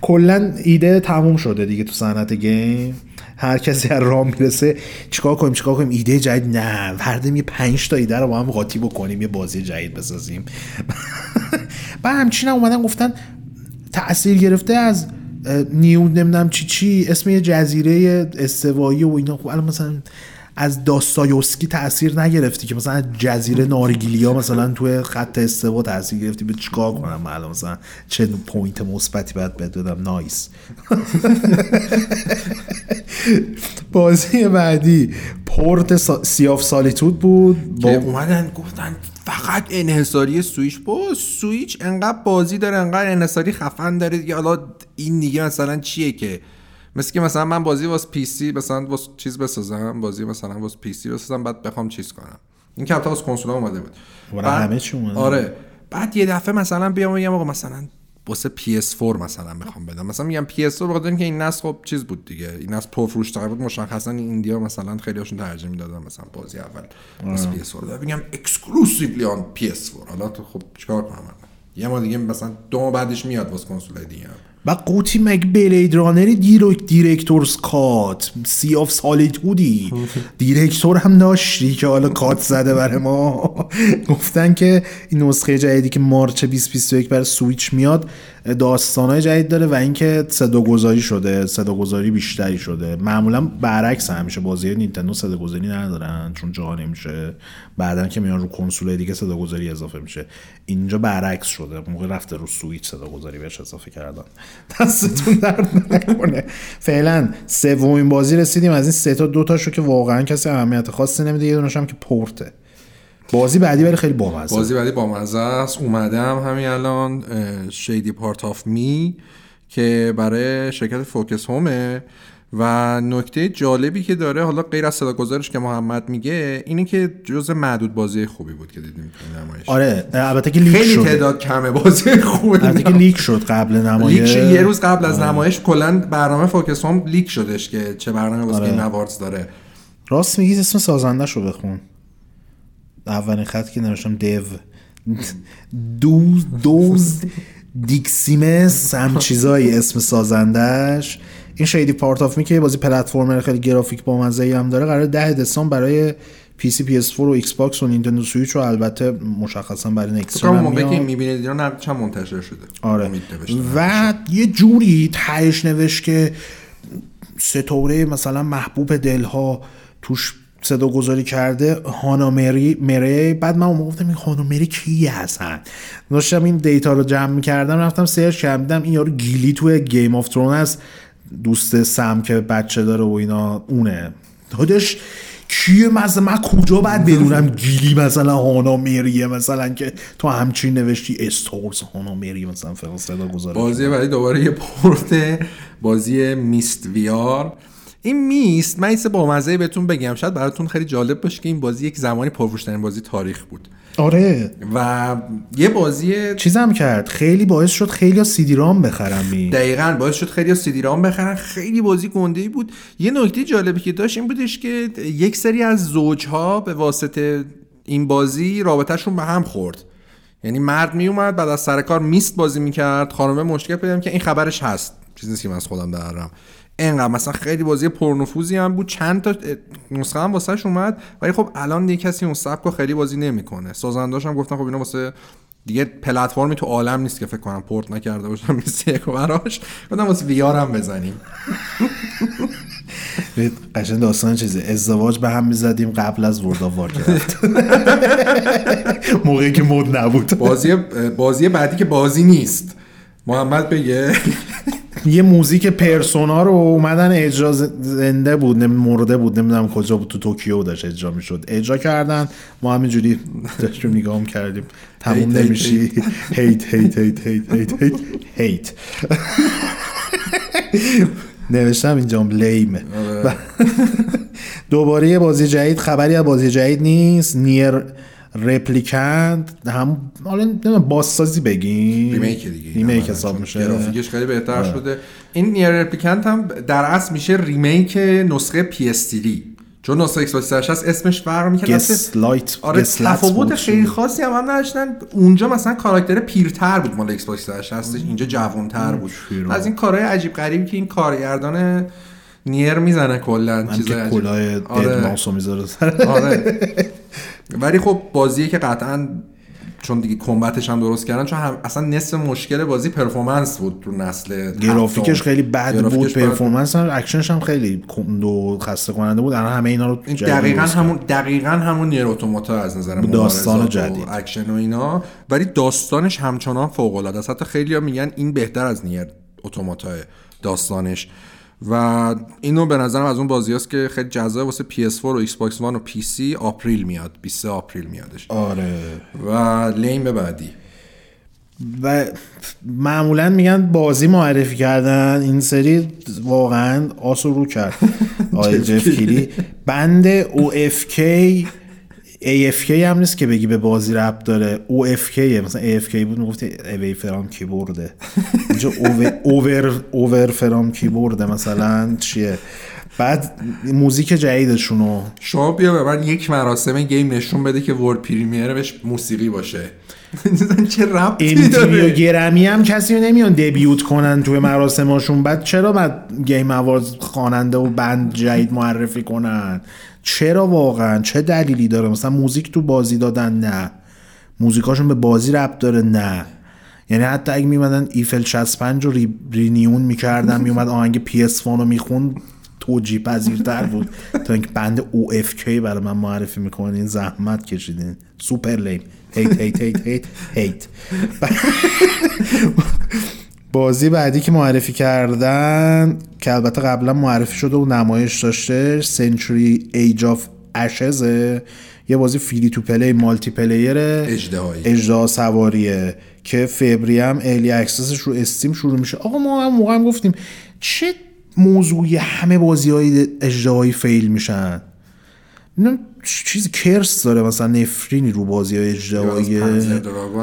کلا ایده تموم شده دیگه تو صنعت game. هر کسی از راه می‌رسه چیکار کنیم چیکار کنیم؟ ایده جدید؟ نه. ورداریم یه پنج تا ایده رو با هم قاطی بکنیم یه بازی جدید بسازیم. بعد همچین اومدن گفتن تاثیر گرفته از New نمی‌دونم چی چی اسم یه جزیره استوایی و اینا. خب الان مثلا از داستایوسکی تاثیر نگرفتی که مثلا جزیره نارگیلیا مثلا توی خط استوا تاثیر گرفتی. به چیکار کنم الان؟ مثلا چه point مثبتی باید بدم nice. بازی بعدی. پورت سا... Sea of Solitude بود. با اومدن گفتن فقط انحصاری سویچ. با سویچ انقدر بازی داره انقدر انحصاری خفن داره. دیگه حالا این دیگه مثلا چیه که مثل که مثلا من بازی واس PC مثلا واس چیز بسازم بازی مثلا واس PC بسازم بعد بخوام چیز کنم. این که البته کنسول اومده بود. همه چی اومده. آره. بعد یه دفعه مثلا بیام میگم آقا مثلا واسه PS4 مثلا می‌خوام بدم. مثلا میگم PS4 بخاطر اینکه این نسل خب چیز بود دیگه. این نسل پرفروش تر بود. مشخصا این indie ا مثلا خیلی هاشون ترجیح می‌دادن مثلا بازی اول واسه PS4 دادم میگم exclusively on PS4 حالا تو خب چیکار کنم؟ یه ما دیگه مثلا دو ما بعدش میاد واسه کنسول دیگه و قوتی مگ Blade Runner ی دیروک director's cut Sea of Solitude ی director هم داشتی که حالا cut زده برای ما. گفتن که این نسخه جدیدی که March 2021 برای سویچ میاد داستانهای جدید داره و اینکه صدا گذاری شده صدا گذاری بیشتری شده. معمولا برعکس همیشه بازی نینتندو صدا گذاری ندارن چون جا نمیشه. بعدا که میان رو کنسول دیگه صدا گذاری اضافه میشه. اینجا برعکس شده. موقع رفته رو سویچ صدا گذاری بهش اضافه کردن. دستتون درد نکنه. فعلا سومین بازی رسیدیم. از این سه تا دو تاشو که واقعا کسی اهمیت خاصی نمیده. یه دونش هم که پورته. بازی بعدی ولی خیلی بامزه. بازی بعدی بامزه است. اومدم همین الان Shady Part of Me که برای شرکت Focus Home ه. و نکته جالبی که داره حالا غیر از صدا گذارش که محمد میگه اینه که جز معدود بازی خوبی بود که دیدیم نمایش. آره البته که لیک خیلی تعداد کمه بازی خوبه البته که لیک شد قبل نمایش. لیک یه روز قبل از آره. نمایش کلا برنامه فوکس هوم لیک شدش که چه برنامه واسه آره. داره. راست میگی اسم سازنده شو بخون. اولین خط که نوشتم دیو. دوز دوز دیکسیمس هم چیزایی اسم سازندش این شیدی پارت آف می که بازی پلتفرمر خیلی گرافیک با مزه هم داره قرار 10 دسامبر برای پی سی پی اس 4 و ایکس باکس و نینتندو سویچ و البته مشخصا برای نکست هم موقعی که می‌بینید اینا چند منتشر شده. آره. و یه جوری تهش نوشت که ستوره مثلا محبوب دلها توش صدا گذاری کرده هانا مری مری. بعد من گفتم این هانا مری کی هستن داشتم این دیتا رو جمع می‌کردم رفتم سرچ کردم این یارو گیلی توی گیم آف ترون است. دوست سم که بچه داره و اینا اونه. دادش کیه مثلا من کجا باید بدونم گیلی مثلا هانا مریه مثلا که تو همچین نوشتی استورز هانا مری مثلا فقط صدا گذاره بازی بعدی دوباره یه پورت. بازی میست ویار این میست من با مزه بهتون بگم. شاید براتون خیلی جالب باشه که این بازی یک زمانی پرفروشترین بازی تاریخ بود. آره. و یه بازی چیزم کرد. خیلی باعث شد خیلی سیدی رام بخرم می. دقیقا باعث شد خیلی سیدی رام بخرن. خیلی بازی گنده ای بود. یه نکته جالبی که داشت این بودش که یک سری از زوجها به واسطه این بازی رابطهشون به هم خورد. یعنی مرد می اومد بعد از سر کار میست بازی می‌کرد. خانمه مشکل پیدا که این خبرش هست. چیزی که من از خودم درم اینقدر. مثلا خیلی بازی پرنفوذی هم بود. چند تا نسخه هم واسهش اومد. ولی خب الان دیگه کسی اون سبک رو خیلی بازی نمی‌کنه. سازنداش هم گفتن خب اینا واسه دیگه پلتفرمی تو عالم نیست که فکر کنم پورت نکرده باشم میسی یک براش. گفتم واسه وی هم بزنیم. قشنگ داستان چیزه. ازدواج به هم می‌زدیم قبل از ورد آف موقعی که مود نبود. بازی بازی بعدی که بازی نیست. محمد بگه. یه موزیک پرسونا رو اومدن اجرا زنده بود مرده بود نمی‌دونم کجا بود تو توکیو داشت اجرا می‌شد. اجرا کردن ما همینجوری داشتیم نگاه کردیم تموم نمیشی. هیت هیت هیت هیت هیت هیت هیت نوشتم اینجام لیمه دوباره یه بازی جدید خبری از بازی جدید نیست. نیر رپلیکانت هم حالا نمی‌دونم بازسازی بگیم. ریمیک دیگه. ریمیک حساب میشه. گرافیکش خیلی بهتر شده. این نیر رپلیکانت هم در اصل میشه ریمیک نسخه پی اس چون نسخه ایکس باکس هست اسمش فرق می‌کنه. گس لایت آره تفاوت خیلی خاصی هم, هم نداشتن. اونجا مثلا کاراکتر پیرتر بود مال ایکس باکس هستش اینجا جوانتر بود. از این کارهای عجیب غریبی که این کارگردان نیر می‌زنه کلا چیزای کلاه آره. ماسو می‌ذاره آره. ولی خب بازیه که قطعا چون دیگه کمبتش هم درست کردن چون هم اصلا نصف مشکل بازی پرفورمنس بود تو نسل گرافیکش خیلی بد بود پرفورمنس هم اکشنش هم خیلی کند خسته کننده بود. الان همه اینا رو دقیقاً همون دقیقاً همون نیر اتوماتا از نظر داستان جدید. و اکشن و اینا. ولی داستانش همچنان فوق العاده است. حتی خیلی‌ها میگن این بهتر از نیر اتوماتا داستانش. و اینو به نظرم از اون بازی هست که خیلی جذاب واسه PS4 و Xbox One و PC آپریل میاد 20 آپریل میادش. آره. و لیم بعدی. و معمولا میگن بازی معرفی کردن. این سری واقعا آسو رو کرد. آی جف کیلی بند OFK AFK هم نیست که بگی به بازی رب داره. OFK مثلا AFK بود می‌گفتی اوی فرام کیبورده. اینجا اوور اوور فرام کیبورده مثلا چیه؟ بعد موزیک جدیدشونو. شما بیا به من یک مراسم گیم نشون بده که ورد پریمیر بهش موسیقی باشه. چه ربطی داره؟ گرمی هم کسی نمیان دبیوت کنن توی مراسماشون. بعد چرا بعد گیم اواز خواننده و بند جدید معرفی کنن؟ چرا واقعا؟ چه دلیلی داره؟ مثلا موزیک تو بازی دادن نه. موزیکاشون به بازی ربط داره نه. یعنی حتی اگه میمدن ایفل 65 رو ری... رینیون می‌کردن میومد آهنگ پی اس رو میخون توجی پذیرتر بود. تا اینکه بند او اف کی برای من معرفی می‌کنین زحمت کشیدین. سوپر لیم هیت هیت هیت هیت هیت. بازی بعدی که معرفی کردن که البته قبلا معرفی شده و نمایش داشته سنچوری ایج آف اشزه یه بازی فیلی تو پلی مالتی پلیر اجده سواریه. که فبری هم ایلی اکسسش رو استیم شروع میشه. آقا ما هم موقع هم گفتیم چه موضوعی همه بازی های فیل میشن؟ چیز کرس داره مثلا نفرینی رو بازی های اجدهایی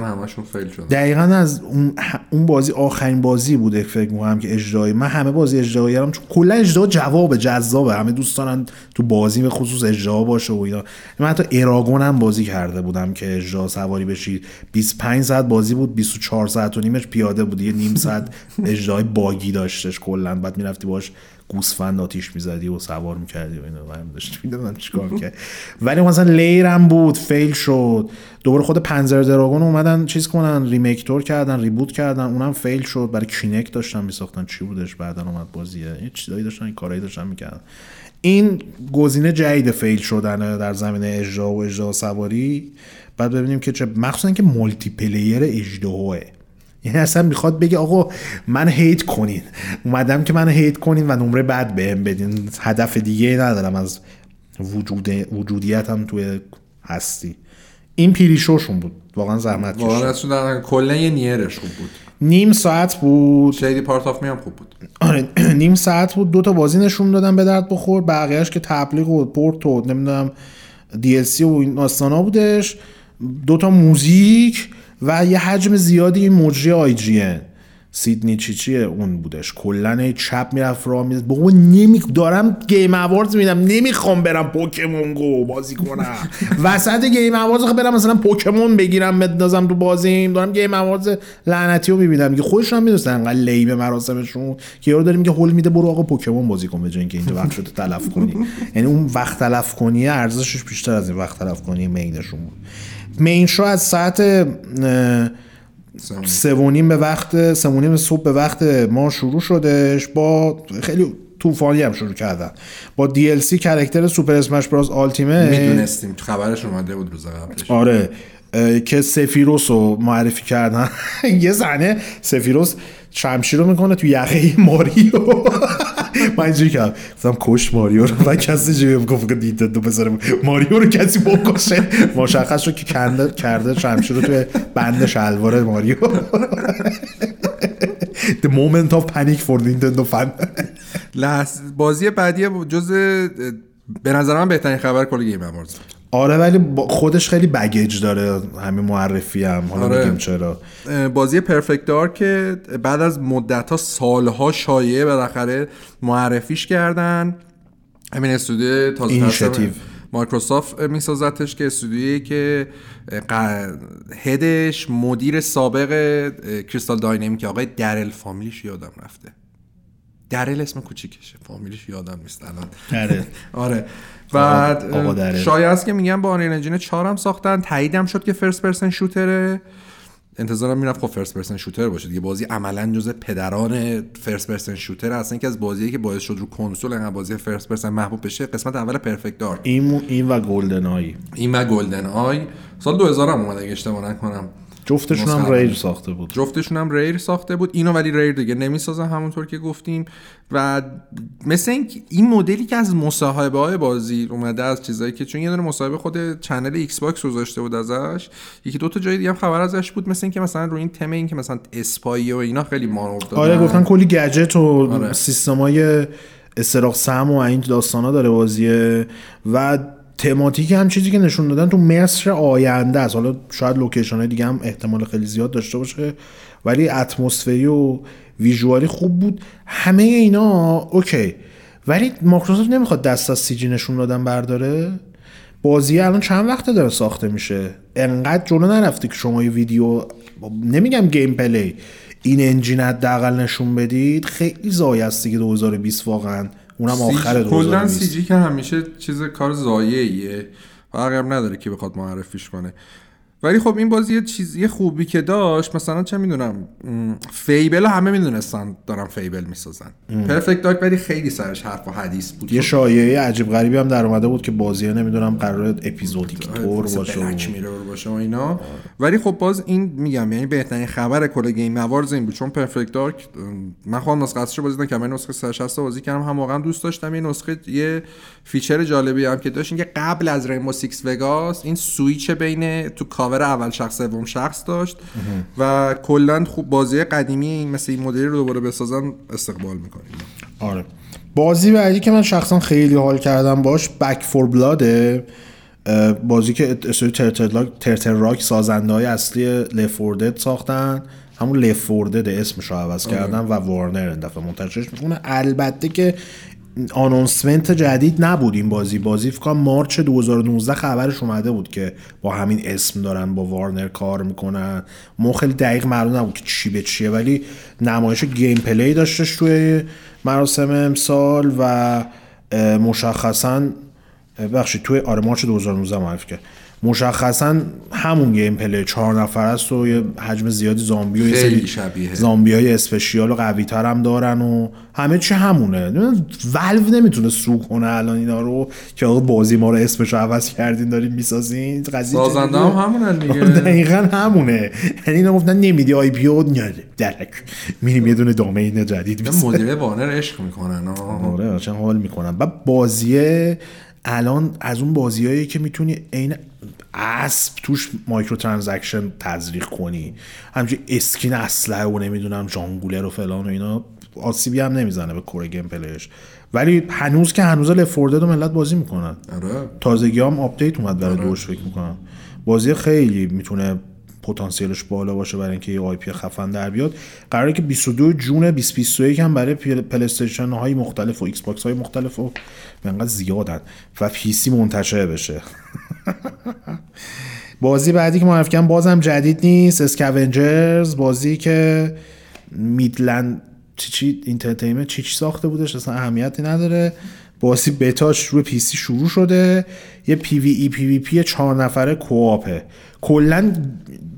همشون فیل شده. دقیقا از اون, اون بازی آخرین بازی بوده فکر می‌کنم که اجدهایی من همه بازی اجدهایی هم چون کلا اجدا جواب جذابه. همه دوست دارن تو بازی به خصوص اجدا باشه و اینا. من حتی اراگون هم بازی کرده بودم که اجدا سواری بشی. 25 ساعت بازی بود 24 ساعت و نیمش پیاده بود یه نیم ساعت اجدای باگی داشتش کلا. بعد می‌رفتی باش گوسفند آتیش می‌زدی و سوار می‌کردی و اینو من داشت می‌دونم چیکار کرد ولی مثلا لیرم بود فیل شد. دوباره خود پنزر دراگون اومدن چیز کنن ریمیکتور کردن ریبوت کردن اونم فیل شد. برای کینک داشتن میساختن. چی بودش بعدا اومد بازیه یه چیزایی داشتن این کارایی داشتن می‌کردن. این گزینه جدید فیل شدن در زمینه اجرا و اجرا سواری. بعد ببینیم که چه مخصوصا که مولتی پلیر اجدهوه. یعنی اصلا می‌خواد بگه آقا من هیت کنین. اومدم که من هیت کنین و نمره بد بهم بدین. هدف دیگه ندارم از وجود وجودیتم توی هستی. این پیریشوشون بود. واقعا زحمت واقعا در کلا یه نیرش خوب بود. نیم ساعت بود. Shady Part of Me هم خوب بود. آره نیم ساعت بود. دو تا بازی نشون دادن به درد بخور. بقیهش که تبلیغ و پورت و نمی‌دونم دی و این داستانا بودش. دو تا موزیک. و یه حجم زیادی این مجری IGN. سیدنی چیچی اون بودش. کلا چپ می‌رفت راه می‌رفت. بابا نمی دارم Game Awards میدم نمی‌خوام برم Pokemon Go بازی کنم. وسط Game Awards برم مثلا Pokemon بگیرم بندازم تو بازیم دارم Game Awards لعنتی رو می‌بینم. که خودشون هم می‌دونستن انقدر lame ه مراسمشون. که یارو داریم که هول میده برو آقا Pokemon بازی کن به جای اینکه اینجا وقت تلف کنی. یعنی اون وقت تلف کنی ارزشش بیشتر از این وقت تلف کنی main شون بود. main show از ساعت سه و نیم. به وقت سه و نیم صبح به وقت ما شروع شدش با خیلی طوفانی هم شروع کردن. با DLC character Super Smash Bros. Ultimate. می‌دونستیم. خبرش اومده بود روز قبلش. آره. که سفیروس رو معرفی کردن. یه زنه سفیروس شمشیر رو می‌کنه تو یقه ماریو من اینجوری کردم گفتم کش ماریو رو. و کسی جوری گفت؟ دو بذاره. ماریو رو کسی بکشه مشخص شد که کنده کرده شمشیر رو توی بند شلوار ماریو. The moment of panic for Nintendo fan. بازی بعدی جز به نظر من بهترین خبر کل گیم آره ولی خودش خیلی بگیج داره همین معرفی هم حالا آره. میگیم چرا. بازی پرفکت دارک که بعد از مدت ها سالها شایعه بالاخره معرفیش کردن. همین استودیو تازه. مایکروسافت میسازتش که استودیویی که هدش مدیر سابق کریستال داینامیک آقای درل فامیلیش یادم رفته. Darrell اسم کوچیکشه. فامیلیش یادم نیست الان. آره. بعد. شایعه است که میگن با Unreal Engine 4 هم ساختن. تاییدم شد که first person shooter ه انتظارم می‌رفت خب first person shooter باشه دیگه. بازی عملا جز پدران first person shooter اصلا که از بازیه که باعث شد رو کنسول انقدر بازی first person محبوب بشه قسمت اول Perfect Dark این این و GoldenEye این و GoldenEye سال 2000 هم اومد اگه اشتباه نکنم. جفتشون هم Rare. ساخته بود. جفتشون هم Rare ساخته بود. اینو ولی Rare دیگه نمی‌سازن همونطور که گفتیم. و مثل این, این مدلی که از مصاحبه های بازی اومده از چیزایی که چون یه دونه مصاحبه خود channel Xbox گذاشته بود ازش یکی دو تا جای دیگه هم خبر ازش بود مثل اینکه مثلا روی این تم این که مثلا spy یی و اینا خیلی مانور دادن آره گفتن کلی گجت و آره. سیستمای استراق سم و این داستانا داره بازیه. و thematic هم چیزی که نشون دادن تو مصر آینده است. حالا شاید location های دیگه هم احتمال خیلی زیاد داشته باشه ولی اتمسفری و visual ی خوب بود. همه اینا اوکی. ولی مایکروسافت نمی‌خواد دست از CG نشون دادن برداره. بازی الان چند وقته داره ساخته میشه؟ انقدر جلو نرفته که شما یه ویدیو نمیگم gameplay in engine حداقل نشون بدید. خیلی ضایع است دیگه 2020 واقعا. اونم آخر کلا 2020 CG که همیشه چیز کار فرقی هم نداره کی بخواد معرفیش کنه. ولی خب این بازی یه چیز یه خوبی که داشت مثلا چه می‌دونم Fable همه می‌دونستن دارن Fable می‌سازن. Perfect Dark ولی خیلی سرش حرف و حدیث بود. یه شایعه عجیب غریبی هم در اومده بود که بازی ها نمی‌دونم قرار episodic طور مثل باشه و- Black Mirror باشه و اینا. ولی خب باز این میگم یعنی بهترین خبر کل Game Awards این بود چون Perfect Dark من خودم نسخه اصلیش رو بازی نکردم من نسخه 360 بازی کردم هم واقعا دوست داشتم. یه نسخه یه feature جالبی هم که داشت اینکه قبل از Rainbow Six Vegas این سویچ بین تو کاور اول شخص سوم شخص داشت و کلا خوب بازی قدیمی این مثل این مدلی رو دوباره بسازن استقبال می‌کنیم. آره. بازی بعدی که من شخصا خیلی حال کردم باش بک فور بلاده بازی که استودیو ترتر ترتر راک سازنده های اصلی لفوردد ساختن. همون لفوردد اسمش رو عوض کردن و وارنر این دفعه منتشرش می‌کنه. البته که آنونسمنت جدید نبود این بازی. بازی فکر مارچ 2019 خبرش اومده بود که با همین اسم دارن با Warner کار می‌کنن. ما خیلی دقیق معلوم نبود که چی به چیه ولی نمایش gameplay داشتش توی مراسم امسال و مشخصا بخشی توی آره March 2019 معرفی کرد. مشخصا همون gameplay چهار نفر است و یه حجم زیادی زامبی و یه خیلی سری شبیه. زامبی های special و قوی تر هم دارن و همه چی همونه Valve نمی‌تونه sue کنه الان اینا رو که آقا بازی ما رو اسمش رو عوض کردین دارین می‌سازین قضیه سازنده؟ هم همونن دیگه. دقیقا همونه یعنی اینا گفتن نمیدی آی پی او درک میریم یه دونه دامین جدید. مدیر وارنر عشق می‌کنن. آره قشنگ حال می‌کنم و بازیه الان از اون بازیایی که می‌تونی عین اسب توش مایکرو ترانزکشن تزریق کنی. همچنین اسکین اسلحه و نمی‌دونم جانگولر و فلان و اینا. آسیبی هم نمی‌زنه به core gameplay ش ولی هنوز که هنوز Left 4 Dead و ملت بازی می‌کنن. آره. تازگی هم update اومد برای دوش فکر می‌کنم. بازی خیلی می‌تونه پتانسیلش بالا باشه برای اینکه یه IP خفن در بیاد. قراره که 22 June 2021 هم برای PlayStation های مختلف و Xbox های مختلف و انقدر زیادن و PC منتشر بشه. بازی بعدی که معرفی کردم بازم جدید نیست Scavengers بازی که Midwinter چی چی Entertainment چی چی ساخته بودش اصلا اهمیتی نداره. بازی بتاش روی PC شروع شده. یه پی وی ای پی وی پی چهار نفره co-op ه. کلا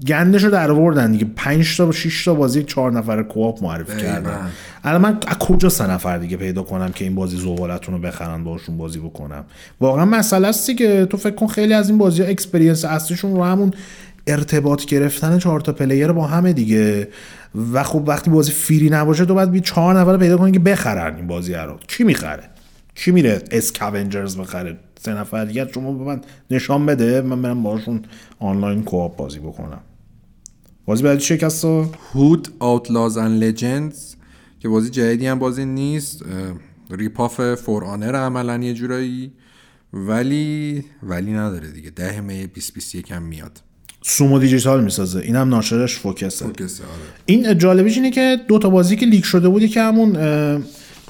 گندش رو در آوردن دیگه. 5 تا 6 تا بازی چهار نفره co-op معرفی کردن. الان من از کجا سه نفر دیگه پیدا کنم که این بازی زبالتون رو بخرن باشون بازی بکنم؟ واقعا مسئله است که تو فکر کن خیلی از این بازی ها experience اصلیشون رو همون ارتباط گرفتن چهار تا player با همه دیگه. و خب وقتی بازی free نباشه تو باید بی چهار نفر پیدا کنی که بخرن این بازی رو. کی می‌خره؟ کی میره؟ Scavengers بخره. سه نفر دیگه شما به من نشان بده من برم باشون online co-op بازی بکنم. بازی بعدی شکست Hood Outlaws and Legends که بازی جدیدی هم بازی نیست rip-off For Honor عملا یه جورایی ولی ولی نداره دیگه ده May 2021 هم میاد. Sumo Digital می‌سازه اینم ناشرش Focus ه. Focus ه آره. این جالبیش اینه که دو تا بازی که leak شده بودی که همون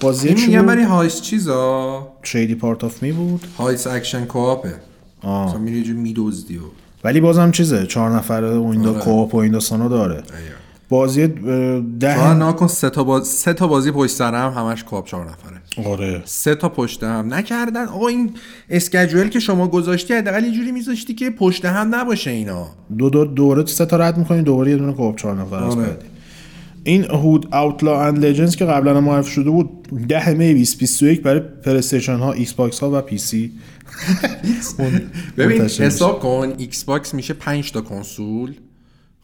بازی این میگم ولی heist چیزا؟ Shady Part of Me بود؟ heist action co-op ه. مثلا میری جور میدزدی و ولی بازم چیزه چهار نفره و این آره. co-op و این داستانا داره. بازی اه، تو ده ناکن سه تا باز... سه تا بازی پشت سر هم همش co-op چهار نفره. آره. سه تا پشت هم. نکردن. آقا این schedule که شما گذاشتی حداقل یه جوری میذاشتی که پشت هم نباشه اینا. دو دو دوره سه تا رد می‌کنی دوباره یه دونه co-op چهار نفر است آره. این Hood Outlaws and Legends که قبلا هم معرفی شده بود 10 می 2021 برای پلی استیشن ها ایکس باکس ها و PC. ببین حساب کن ایکس باکس میشه 5 تا کنسول.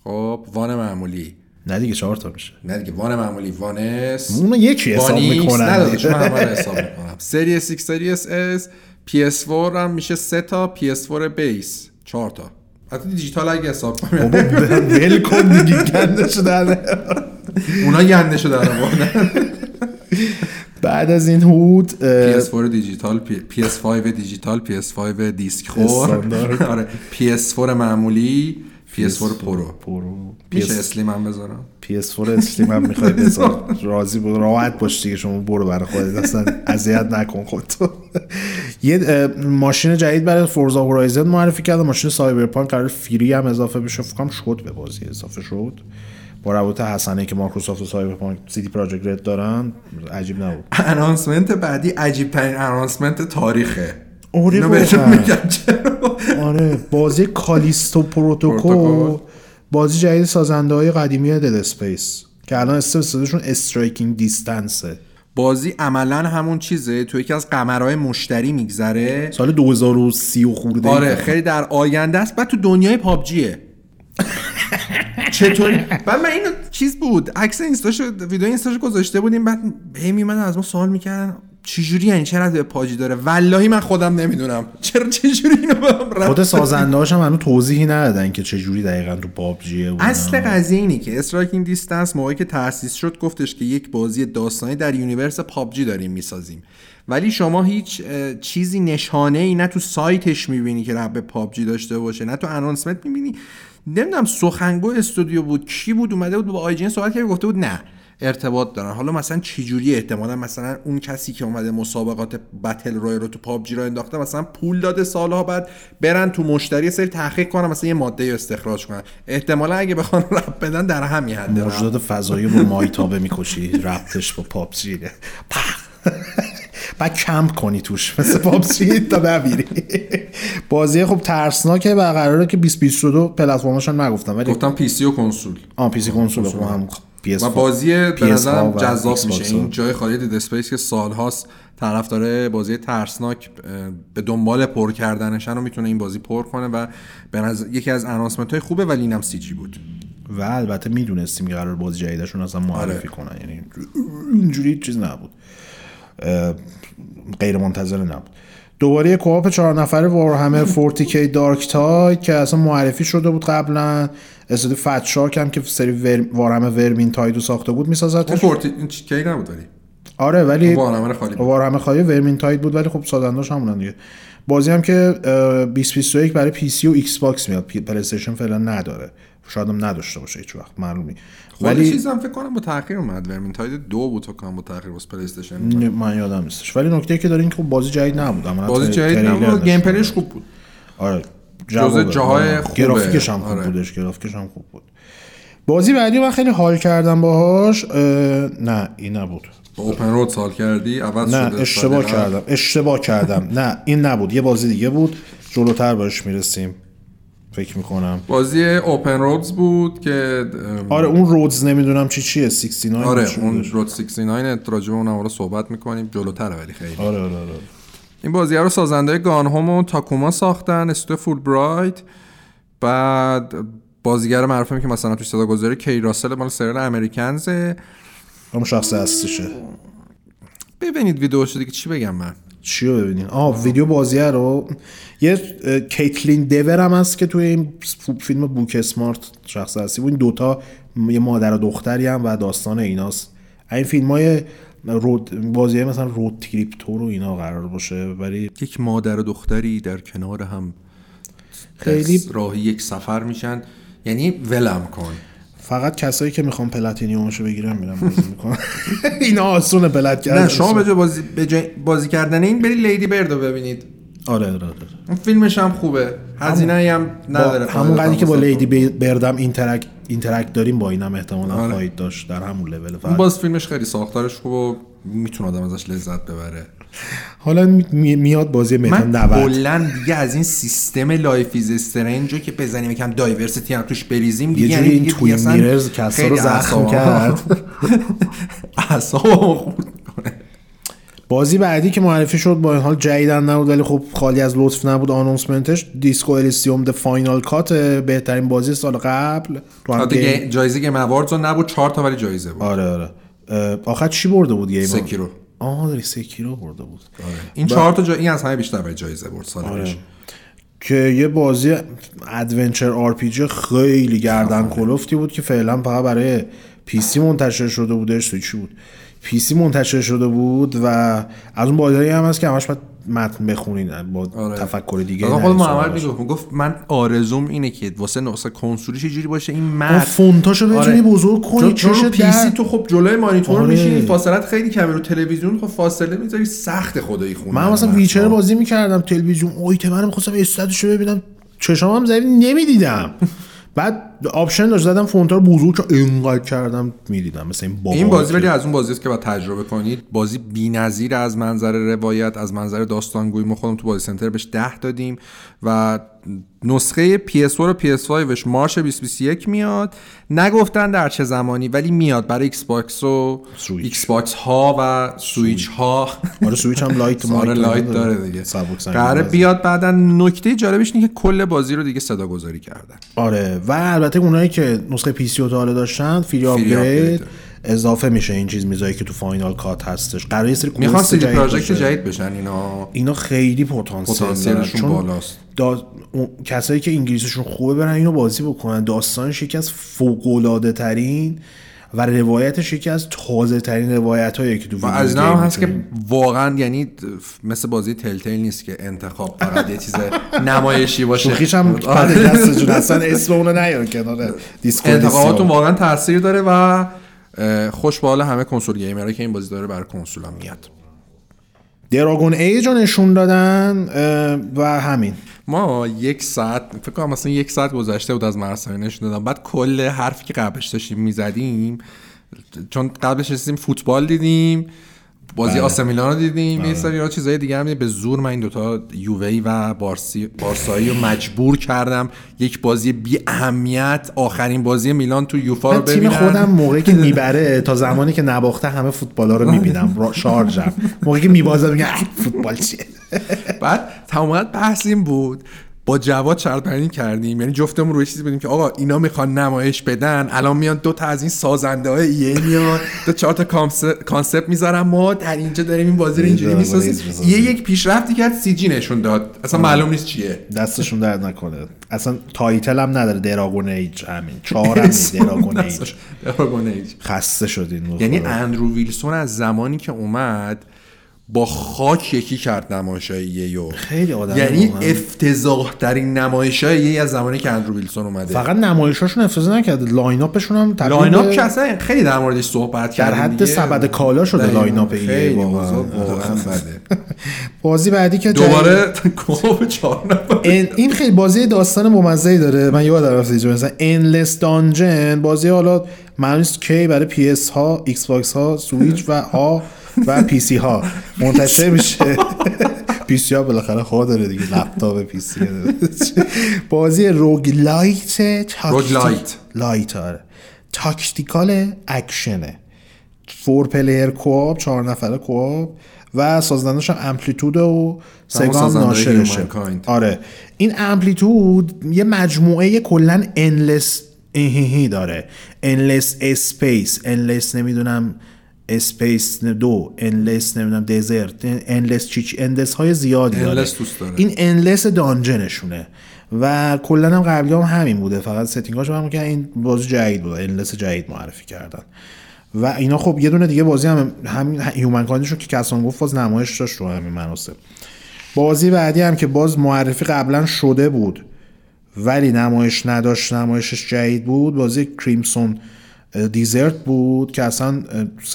خب One معمولی. نه دیگه چهار تا میشه. نه دیگه One معمولی. One S. اون یکی حساب X. می‌کنن. چون همه رو حساب می‌کنم. سری X سری S. S PS4 هم میشه 3 تا PS4 base. 4 تا. حتی دیجیتال اگه حساب کنم بابا ول کن دیگه گندشو در اونا گندشو در آوردن بعد از این Hood اه، PS4 دیجیتال پی PS5 دیجیتال PS5 دیسک خور. آره. PS4 معمولی PS4 Pro. Pro. میشه Slim هم بذارم؟ PS4 stream هم می‌خوای بذار. راضی بود. راحت باش دیگه شما برو برای خودت. اصلا اذیت نکن خودتو یه ماشین جدید برای Forza Horizon معرفی کرده ماشین Cyberpunk قرار free هم اضافه بشه. فکر شد به بازی اضافه شد. با روابط حسنه که مایکروسافت و Cyberpunk CD Projekt Red دارن عجیب نبود. announcement بعدی عجیب ترین announcement تاریخه. آره. میگم چرا؟ آره بازی Callisto Protocol. بازی جدید سازنده های قدیمی Dead Space که الان استودیوشون Striking Distance ه بازی عملا همون چیزه تو یکی از قمرهای مشتری میگذره. سال 2030 و خورده آره خیلی در آینده است. بعد تو دنیای پابجیه. چطوری؟ بعد من اینو چیز بود عکس اینستاشو ویدیو اینستاشو گذاشته بودیم بعد هی میمدن از ما سوال می‌کردن چجوری یعنی چرا به پاجی داره؟ والله من خودم نمی‌دونم. چرا چجوری اینو به هم ربط خود سازنده هاشم هنوز توضیحی ندادن که چجوری دقیقا تو پابجیه اصل قضیه اینه که Striking Distance موقعی که تأسیس شد گفتش که یک بازی داستانی در universe PUBG داریم می‌سازیم. ولی شما هیچ چیزی نشانه ای نه تو سایتش می‌بینی که رب پابجی داشته باشه نه تو announcement می‌بینی. نمی‌دونم سخنگو استودیو بود کی بود اومده بود با IGN صحبت کرد گفته بود نه ارتباط دارن. حالا مثلا چجوری احتمالا مثلا اون کسی که اومده مسابقات battle royale رو تو PUBG رو انداخته مثلا پول داده سالها بعد برن تو مشتری سری تحقیق کنن مثلا یه ماده استخراج کنن. احتمالا اگه بخوان رب بدن در همین حد موجودات فضایی با مایتابه می‌کشی ربطش با پابجی. بعد کمپ کنی توش. مثل پابجی تا نمیری بازی خب ترسناکه و قراره که 2022 پلتفرمش هم نگفتم ولی گفتم پی سی و کنسول. آن پی سی کنسول هم PS4 و بازی به PS4 نظرم جذاب میشه. این جای خالی دید اسپیس که سالهاست طرف داره بازی ترسناک به دنبال پر کردنشن و می‌تونه این بازی پر کنه و به نظر یکی از announcement های خوبه ولی اینم CG بود. و البته می‌دونستیم که قرار بازی جدیدشون اصلا معرفی آره. کنن. یعنی اینجوری چیز نبود. غیر منتظره نبود. دوباره یه co-op چهار نفره Warhammer 40K Darktide که اصلا معرفی شده بود قبلا. استودیو Fatshark هم که سری War... Warhammer Vermintide و ساخته بود می‌سازد. اون forty این چی- K نبود ولی؟ آره ولی Warhammer خالی بود. Warhammer خالی Vermintide بود ولی خب سازنداش همونن دیگه. بازی هم که اه، 2021 برای PC و ایکس باکس میاد پلی استیشن فعلا نداره. شاید هم نداشته باشه هیچ وقت معلومی ولی ولی چیزم فکر کنم با تاخیر اومد. Vermintide دو بود فکر کنم با تاخیر واسه پلی استیشن من یادم نیستش. ولی نکته که داره این که خب بازی جدید نبود. عملاً بازی جدید نبود. gameplay ش خوب بود. آره جزء. جاهای آره. خوبه. گرافیکش هم خوب آره. بودش گرافیکش هم خوب بود. بازی بعدی من خیلی حال کردم باهاش اه، نه این نبود. با اوپن رود سال کردی؟ عوض نه شده؟ اشتباه کردم. اشتباه کردم. نه این نبود. یه بازی دیگه بود. جلوتر بهش می‌رسیم. فکر می‌کنم. بازی اوپن رودز بود که آره اون رودز نمی‌دونم چی چیه 69 آره اون؟ رود 69 راجع به اون هم حالا صحبت می‌کنیم جلوتره ولی خیلی. آره آره آره. این بازی رو سازنده گان هوم و تاکوما ساختن استودیو فول برایت بعد بازیگر معروفی که مثلا توی صدا گذاری کی راسل مال سریال امریکنزه. اون شخص هستشه. ببینید ویدیوشو دیگه چی بگم من. چی رو ببینین آه ویدیو بازیه رو. یه کیتلین دیور هم هست که توی این فیلم بوک اسمارت شخص هستی. بود این دوتا یه مادر و دختری هم و داستان ایناست. این فیلم های رود بازی مثلا رود تریپتور و اینا قرار باشه ولی یک مادر و دختری در کنار هم خیلی- راهی یک سفر میشن. یعنی ولم کن. فقط کسایی که می‌خوان platinum شو بگیرن میرن بازی می‌کنن. اینا آسونه plat کردن. نه شما به جای بازی, بازی کردن این برید Lady Bird رو ببینید. آره آره, آره. اون فیلمش هم خوبه. هزینه هم نداره همون قدری که با Lady Bird م interac interact داریم با اینم احتمالا آره. خواهید داشت در همون لول باز فیلمش خیلی ساختارش خوب و می‌تونه آدم ازش لذت ببره. حالا می- میاد بازی متان من 90 کلا دیگه از این سیستم لایف ایز استرنج که بزنیم یکم دایورسیتی هم توش بریزیم یه دیگه جوری یعنی این دیگه توی میررز کسا رو زخم کرد. خورد. بازی بعدی که معرفی شد با این حال جدیدن نبود ولی خب خالی از لطف نبود آنونسمنتش. دیسکو الیسیوم د فاینال کات بهترین بازی سال قبل. تو هم البته گیم- گه- جایزه گیم اواردز رو نبود چهار تا ولی جایزه بود. آره آره. آخر چی برده بود game؟ Sekiro. آه داری Sekiro برده بود. این چهار تا جا... این از همه بیشتر برای جایزه برد سال آره. پیش که یه بازی adventure RPG خیلی گردن کلفتی بود که فعلا فقط برای PC منتشر شده بودش. سویچی بود؟ PC منتشر شده بود و از اون بازی هم هست که همش باید متن بخونین با آره. تفکر دیگه آقا خود محمد. می‌گفت گفت من آرزوم اینه که واسه نسخه کنسولیش یه جوری باشه این متن فونتاشو بتونی بزرگ کنی چون, چش PC تو خب جلوی مانیتور آره. میشینی فاصلت خیلی کمه رو تلویزیون خب فاصله می‌ذاری سخت خدایی خونه من مثلا Witcher بازی می‌کردم تلویزیون اویت من می‌خواستم stats شو ببینم چشامم زمین نمی‌دیدم بعد option داشت زدم فونتا رو بزرگ که اینقدر کردم می‌دیدم. مثل این بابا این بازی ولی از اون بازی است که باید تجربه کنید بازی بی‌نظیر از منظر روایت از منظر داستانگویی ما خودمون تو بازی سنتر بهش 10 دادیم و نسخه PS4 و PS5ش March 2021 میاد. نگفتن در چه زمانی ولی میاد برای ایکس باکس و سویچ. ایکس باکس ها و سویچ. ها آره سویچ هم Lite آره Lite داره. دیگه. قراره بازی. بیاد بعدا. نکته جالبش اینه که کل بازی رو دیگه صدا گذاری کردن. آره و البته اونایی که نسخه PC تا حالا داشتن free upgrade. اضافه میشه این چیز میزایی که تو Final Cut هستش قرار یه سری می‌خوان quest جدید project باشه. جدید بشن اینا اینا خیلی پتانسیل دارن پتانسیلشون بالاست دا... اون... کسایی که انگلیسیشون خوبه برن اینو بازی بکنن داستانش یکی از فوق ترین و روایتش یکی از تازه ترین روایت هایی که تو و از هم هست که. واقعا یعنی مثل بازی تلتیل نیست که انتخاب فقط یه چیز نمایشی باشه شوخیش هم آره. بعد دستشون اصلا اسم اونو نیار کنار انتخاباتون واقعا تاثیر داره و خوش به حال همه کنسول گیمرها که این بازی داره برای کنسول هم میاد دراگون ایج رو نشون دادن و همین ما یک ساعت فکر کنم مثلا یک ساعت گذشته بود از مراسم نشون دادم. بعد کل حرفی که قبلش داشتیم می‌زدیم چون قبلش رسیدیم فوتبال دیدیم. بازی آسه میلان رو دیدیم. یه سری چیزای دیگه هم دیدیم. به زور من این دوتا یووی و بارسی بارسایی رو مجبور کردم یک بازی بی اهمیت آخرین بازی میلان تو یوفا رو من تیم ببینم. خودم موقعی که می‌بره تا زمانی که نباخته همه فوتبالا رو می‌بینم. شارژم. موقعی که میبازه میگم فوتبال چیه؟ بعد تمامت بحث این بود. با جواد شرط بندی کردیم. یعنی جفتمون روی چیزی بودیم که آقا اینا می‌خوان نمایش بدن الان میان دو تا از این سازنده های یه میان دو چهار تا con- concept می‌ذارن. ما در اینجا داریم این بازی رو اینجوری می‌سازیم. یه یک پیشرفتی کرد CG نشون داد. اصلا معلوم نیست چیه. دستشون درد نکنه. اصلا title هم نداره. Dragon Age همین. چهار هم Dragon Age. خسته شدین. یعنی اندرو ویلسون از زمانی که اومد با خاک یکی کرد نمایشای EA خیلی آدم یعنی. افتضاح ترین نمایشای EA از زمانی که اندرو ویلسون اومده فقط نمایشاشون افتضاح نکرده line up شون هم تبدیل line up که اصلا خیلی در موردش صحبت در کردیم حد. سبد کالا شده. line up خیلی واقعا. بده بازی بعدی که دوباره چهار نفر این این خیلی بازی داستان بامزه داره من یادم رفت اینجا مثلا Endless Dungeon بازی حالا معلوم کی برای PS ها Xbox ها سویچ و ها و PC ها منتشر میشه. PC ها بالاخره ها داره دیگه. لپتاپ PC بازی rogue lite rogue lite. lite. آره. tactical action ه. four player co-op چهار نفره co-op و سازندش هم Amplitude و سازنده ناشرشه. آره. این Amplitude یه مجموعه کلا Endless ایهیهی داره. Endless Space Endless نمی‌دونم Space دو Endless نمی‌دونم Desert Endless چیچ Endless های زیادی داره. Endless دوست داره. این Endless Dungeon شونه و کلا هم قبلی هم همین بوده. فقط ستینگاش هم که این بازی جدید بود. انلس جدید معرفی کردن. و اینا خب یه دونه دیگه بازی هم همین هیومن کاندشون که کسان گفت باز نمایش داشت رو همین مناسب. بازی بعدی هم که باز معرفی قبلا شده بود ولی نمایش نداشت نمایشش جدید بود بازی کریمسون دیزرت بود که اصلا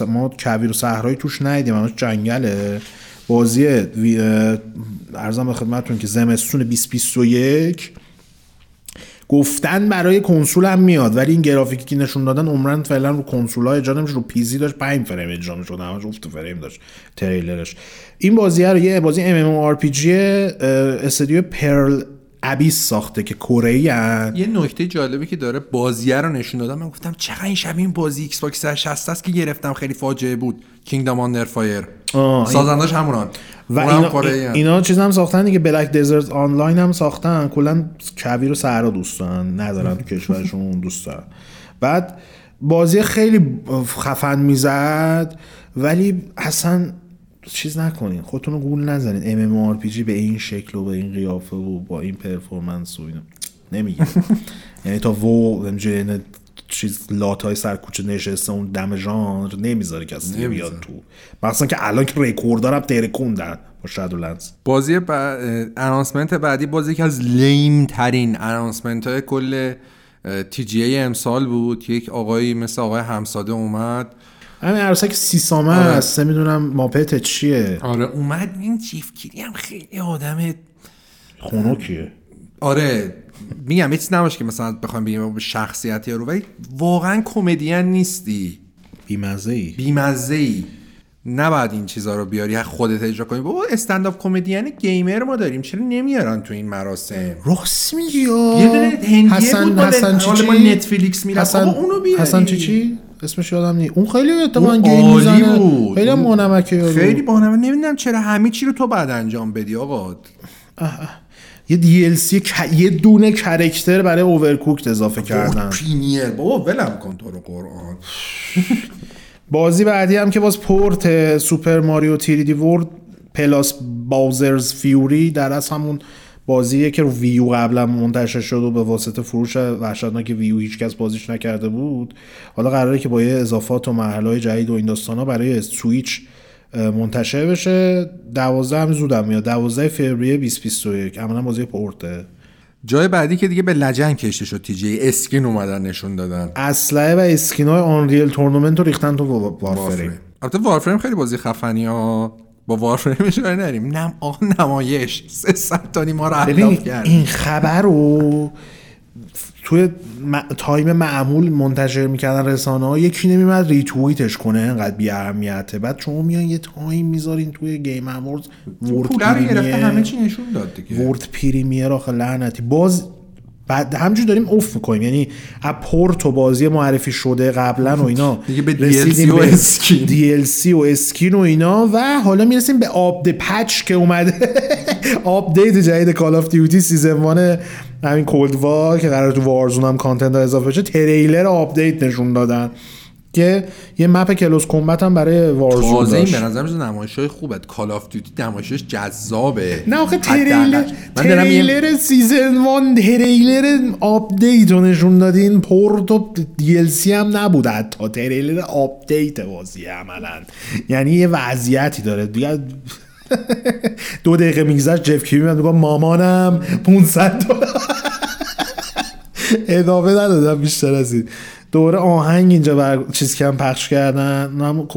ما کویر و صحرایی توش ندیدیم همش جنگله. بازی ارزم به خدمتتون که زمستون 2021 گفتن برای کنسول هم میاد ولی این گرافیکی که نشون دادن عمرن فعلا رو کنسول ها اجرا نمیشه رو PC داشت 5 فریم اجرا می‌شد همش افت فریم داشت تریلرش. این بازی رو یه بازی ام ام آر پی جی استودیو Pearl Abyss ساخته که کره ای یه نکته جالبی که داره بازیه رو نشون دادم. من گفتم چقدر این شبیه این بازی Xbox 360 است که گرفتم. خیلی فاجعه بود. Kingdom Under Fire سازندش همونان. و اینا, هن. اینا چیز هم ساختن دیگه. Black Desert Online هم ساختن. کلا کویر و صحرا دوست دارن. ندارن تو کشورشون. دوست دارن. بعد بازی خیلی خفن می‌زد. ولی اصلا چیز نکنین خودتون رو گول نزنین. ام ام آر پی جی به این شکل و به این قیافه و با این performance و اینا. نمیگه یعنی تا و اینجوری یعنی چیز لات های سرکوچه نشسته اون دم ژانر نمی‌ذاره کسی بیاد تو. مثلا که الان که رکورد دارم ترکوندن با Shadowlands بازی announcement بعدی بازی که از lame ترین announcement های کل TGA امسال بود. یک آقایی مثل آقای همساده اومد. همین عروسک Sesame ه آره. هست نمی‌دونم Muppet چیه. آره اومد این جف کیلی هم خیلی آدم خونوکیه. آره میگم یه چیز نباشه که مثلا بخوام بگیم شخصیت رو ولی واقعا کمدین نیستی. بیمزه ای بیمزه ای نباید این چیزها رو بیاری خودت اجرا کنی. بابا استنداپ کمدین گیمر ما داریم چرا نمیارن تو این مراسم؟ راست میگی؟ یه دونه هندیه حسن بود حسن چی ما نتفلیکس می‌رفت. حسن اونو بیاری. حسن چی چی؟ اسمش یادم نیست. اون خیلی اتفاقا اون گیم می‌زنه. بود. خیلی مانمکه یارو. خیلی بانمه نمی‌دونم چرا همه چی رو تو بعد انجام بدی آقا. یه سی یه دونه character برای Overcooked اضافه کردن. premiere بابا ولم کن تو رو قرآن. بازی بعدی هم که باز port Super Mario 3D World plus Bowser's Fury در از همون بازیه که رو Wii U قبلا منتشر شد و به واسطه فروش وحشتناک Wii U هیچکس بازیش نکرده بود. حالا قراره که با یه اضافات و مرحله جدید و این داستانا برای سویچ منتشر بشه. دوازده هم زودم میاد. دوازده فوریه 2021 عملا بازی پورته. جای بعدی که دیگه به لجن کشیده شد. TGA skin اومدن نشون دادن. اسلحه و skin های Unreal Tournament رو ریختن تو Warframe. البته Warframe خیلی بازی خفنی ها. با Warframe اشاره نریم نم آقا نمایش. سه صد تا ما رو علاف کرد این خبر رو توی م- time معمول منتشر می‌کردن رسانه ها یکی نمیمد ریتویتش کنه انقدر بی اهمیته بعد شما میان یه time می‌ذارین توی Game Awards world گرفته همه premiere چی نشون داد دیگه. world premiere آخه لعنتی. باز بعد همجور داریم افت می‌کنیم. یعنی از پورتو بازی معرفی شده قبلا و اینا. دیگه به رسیدیم DLC و skin. DLC و skin و اینا و حالا می‌رسیم به update patch که اومده. update جدید Call of Duty season 1 همین Cold War که قرار تو Warzone هم content ها اضافه بشه. تریلر update نشون دادن. که یه map close combat هم برای Warzone تازه این به نظر میاد نمایش های خوبه. Call of Duty نمایشش جذابه. نه آخه. تریلر من تریلر season one تریلر update رو نشون دادین. پورت و DLC هم نبود حتی تریلر update بازی عملا. یعنی یه وضعیتی داره. دیگه دو دقیقه میگذشت. جف کیلی میاد میگه مامانم 500 دلار. ادامه ندادم بیشتر از این. دوره آهنگ اینجا بر چیز کم پخش کردن. هم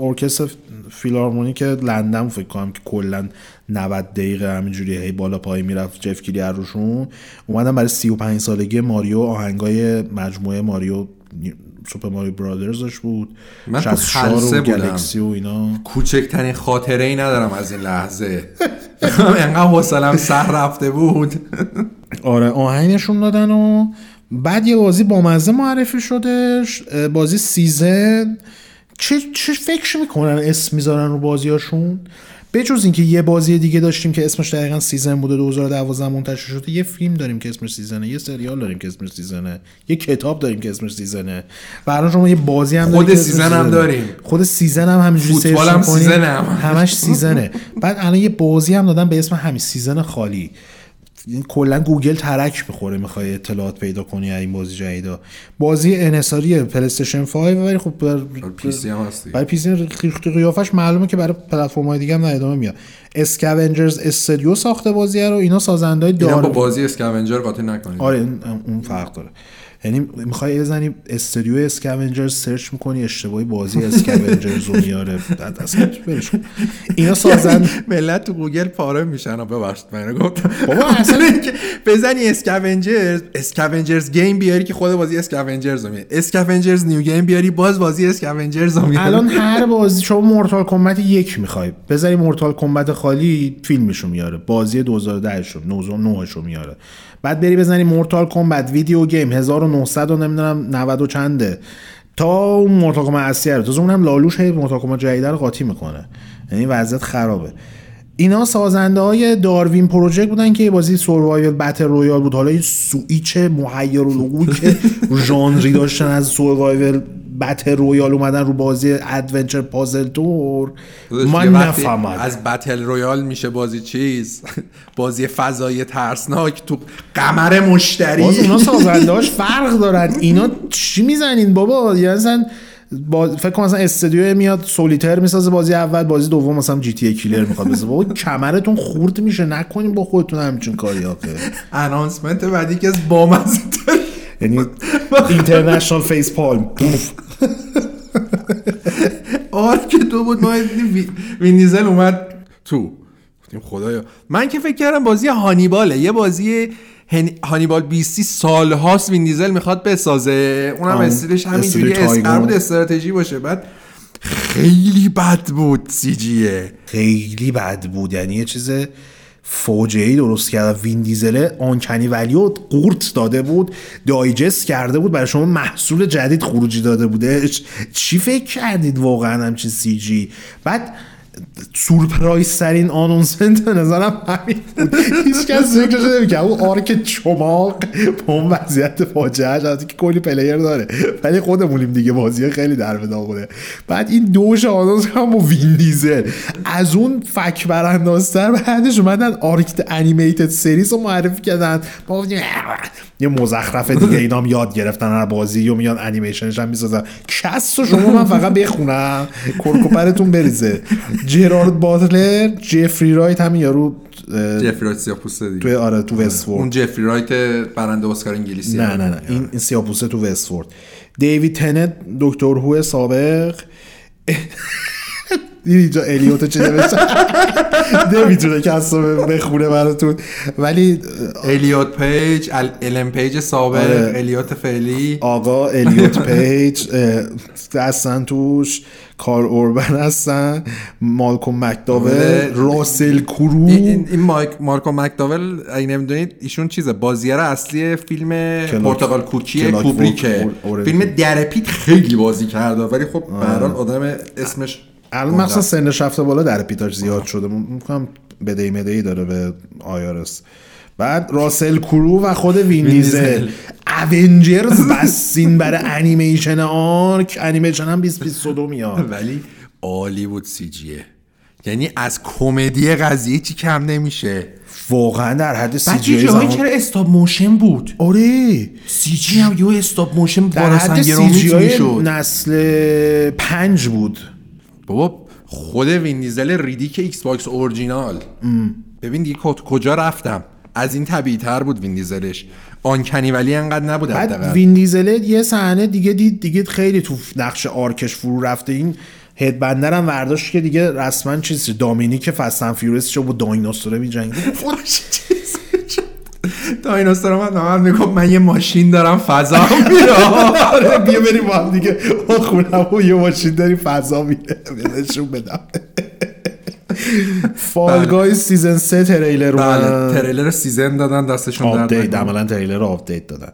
ارکستر فیلارمونیک لندن فکر کنم که کلا 90 دقیقه همینجوری هی بالا پای می‌رفت جف کیلی از روشون. اومدن برای 35 سالگی ماریو آهنگای مجموعه ماریو سوپر ماریو برادرزش بود. من تو 64 خلسه و بودم. گلکسی و اینا. کوچکترین خاطره ای ندارم از این لحظه. انقدر حوصلم سر رفته بود. آره آهنگشون دادن و بعد یه بازی با مزه معرفی شدش اه، بازی Season چه, چه فکر می‌کنن اسم می‌ذارن رو بازیاشون بجز اینکه یه بازی دیگه داشتیم که اسمش دقیقا Season بوده 2012 منتشر شده یه فیلم داریم که اسمش Season ه یه سریال داریم که اسمش Season ه یه کتاب داریم که اسمش Season ه و الان شما یه بازی هم خود Season هم. داریم. خود Season هم همینجوری search هم Season ه هم. همش Season ه بعد الان یه بازی هم دادن به اسم همین Season خالی این کلا گوگل ترک می‌خوره می‌خوای اطلاعات پیدا کنی از این بازی جدیدا بازی انحصاری PlayStation 5 ولی خب بر PC هم هستی. برای PC قیافش معلومه که برای پلتفرم های دیگه هم نه ادامه میاد. Scavengers Studio ساخته بازی رو اینا سازنده های اینا با دار بازی Scavenger قاطی نکنید. آره اون فرق داره. یعنی می‌خوای بزنی استودیو Scavengers search می‌کنی اشتباهی بازی Scavengers رو میاره بعد اصلا. اینا سازن. ملت تو گوگل پاره میشن ببخشید من گفتم. بابا اصلا- اینکه بزنی Scavengers Scavengers game بیاری که خود بازی Scavengers رو Scavengers new game بیاری باز بازی Scavengers رو میاد الان هر بازی شما Mortal Kombat یک می‌خوای. بذاری Mortal Kombat خالی فیلمشو میاره. بازی 2010 شو 2009 شو میاره. بعد بری بزنی Mortal Kombat video game 1900 و نمی‌دونم 90 و چنده. تا اون Mortal Kombat اصلی رو تازه اونم لابه‌لاش هی Mortal Kombat جدید رو قاطی می‌کنه. یعنی وضعیت خرابه. اینا سازنده های Darwin Project بودن که یه بازی survival battle royale بود. حالا این سوئیچ محیر و که ژانری داشتن از survival. battle royale اومدن رو بازی adventure puzzle طور من نفهمم. از battle royale میشه بازی چیز؟ بازی فضایی ترسناک تو قمر مشتری. باز اونا سازندهاش فرق دارن. اینا چی می‌زنین بابا؟ یا مثلا با... فکر کنم مثلا استودیو میاد Solitaire می‌سازه بازی اول بازی دوم مثلا GTA killer می‌خواد بسازه بابا کمرتون خورد میشه. نکنین با خودتون همچین کاری آخه. announcement بعدی که از بامزه یعنی international facepalm Ark دو بود ما دیدیم وی- وین دیزل اومد تو. گفتیم خدایا. من که فکر کردم بازی هانیباله. یه بازی هن- هانیبال بیستی سالهاست وین دیزل می‌خواد بسازه. اونم آه، استیلش همینجوری. اسقر بود استراتژی باشه. بعد خیلی بد بود سی جیه. خیلی بد بود. یعنی یه چیز فاجعه ای درست کرد. وین دیزل آنکنی ولیو قورت داده بود دایجست کرده بود برای شما محصول جدید خروجی داده بودش چی فکر کردید واقعا همچین سی جی؟ بعد سورپرایز ترین آنونسمنت به نظرم همین. هیچ کس فکرش نمی‌کرد. اون Ark چماق با اون وضعیت فاجعه البته که کلی player داره. ولی خودمونیم دیگه. بازی خیلی در به داغون بوده بعد این دوش announce هم وین دیزل. از اون فک براندازتر بعدش اومدن Ark animated series رو معرفی کردن. با یه مزخرف دیگه اینا هم یاد گرفتن. هر بازی و میان انیمیشنش هم می‌سازن. کس شما من فقط بخونم. کرک و پرتون بریزه. جرارد باتلر جفری رایت همین یارو جفری رایت سیاپوسته دیگه. توی آره تو Westworld اون جفری رایت برنده اسکار انگلیسی. نه نه نه. این, این سیاپوسه تو Westworld دیوید تنت Doctor Who سابق. دیدی اینجا الیوتو چه نوشته؟ نمی‌تونه cast رو بخونه براتون. ولی الیوت پیج ال- الن پیج سابق آره. الیوت فعلی. آقا الیوت پیج هستن توش کار اوربن هستن مالکوم مکداول آره. راسل کرو. این, این, مارکو مکداول اگه نمی‌دونید ایشون چیزه؟ بازیگر اصلی فیلم پرتغال کوکی کلاک کوبریکه. فیلم درپیت خیلی بازی کرده ولی خب هر حال آدم اسمش الان مخصوصا سنش رفته بالا در پیتاش زیاد شده. می‌کنم بدهی مدهی داره به آیارس. بعد راسل کرو و خود وین دیزل. اونجرز بسین برای انیمیشن آرک. انیمیشن هم 2022 میاد. ولی عالی بود سی جیه یعنی از کمدی قضیه چی کم نمیشه. واقعا در حد سی جی جاهایی چرا استاپ موشن بود؟ آره. سی جی هم یه استاپ موشن در حد سی جی نسل پنج بود. بابا خود وین دیزل ریدیک ایکس باکس اورجینال ببین دیگه کجا رفتم؟ از این طبیعی تر بود وین دیزلش. آنکنی ولی انقدر نبود بعد حداقل. وین دیزل یه صحنه دیگه دید دیگه خیلی تو نقش آرکش فرو رفته. این هدبندر هم ورداشت که دیگه رسما چیز دامینیک فستن فیورس شو با دایناسوره میجنگید دایناسور من میگم من یه ماشین دارم فضا میرم آره بیا بریم با هم دیگه. خونم و یه ماشین داری فضا میره. نشون بدم. Fall Guys season 3 تریلر بله اومد. تریلر season دادن دستشون درد update نکنه. عملا تریلر آپدیت دادن.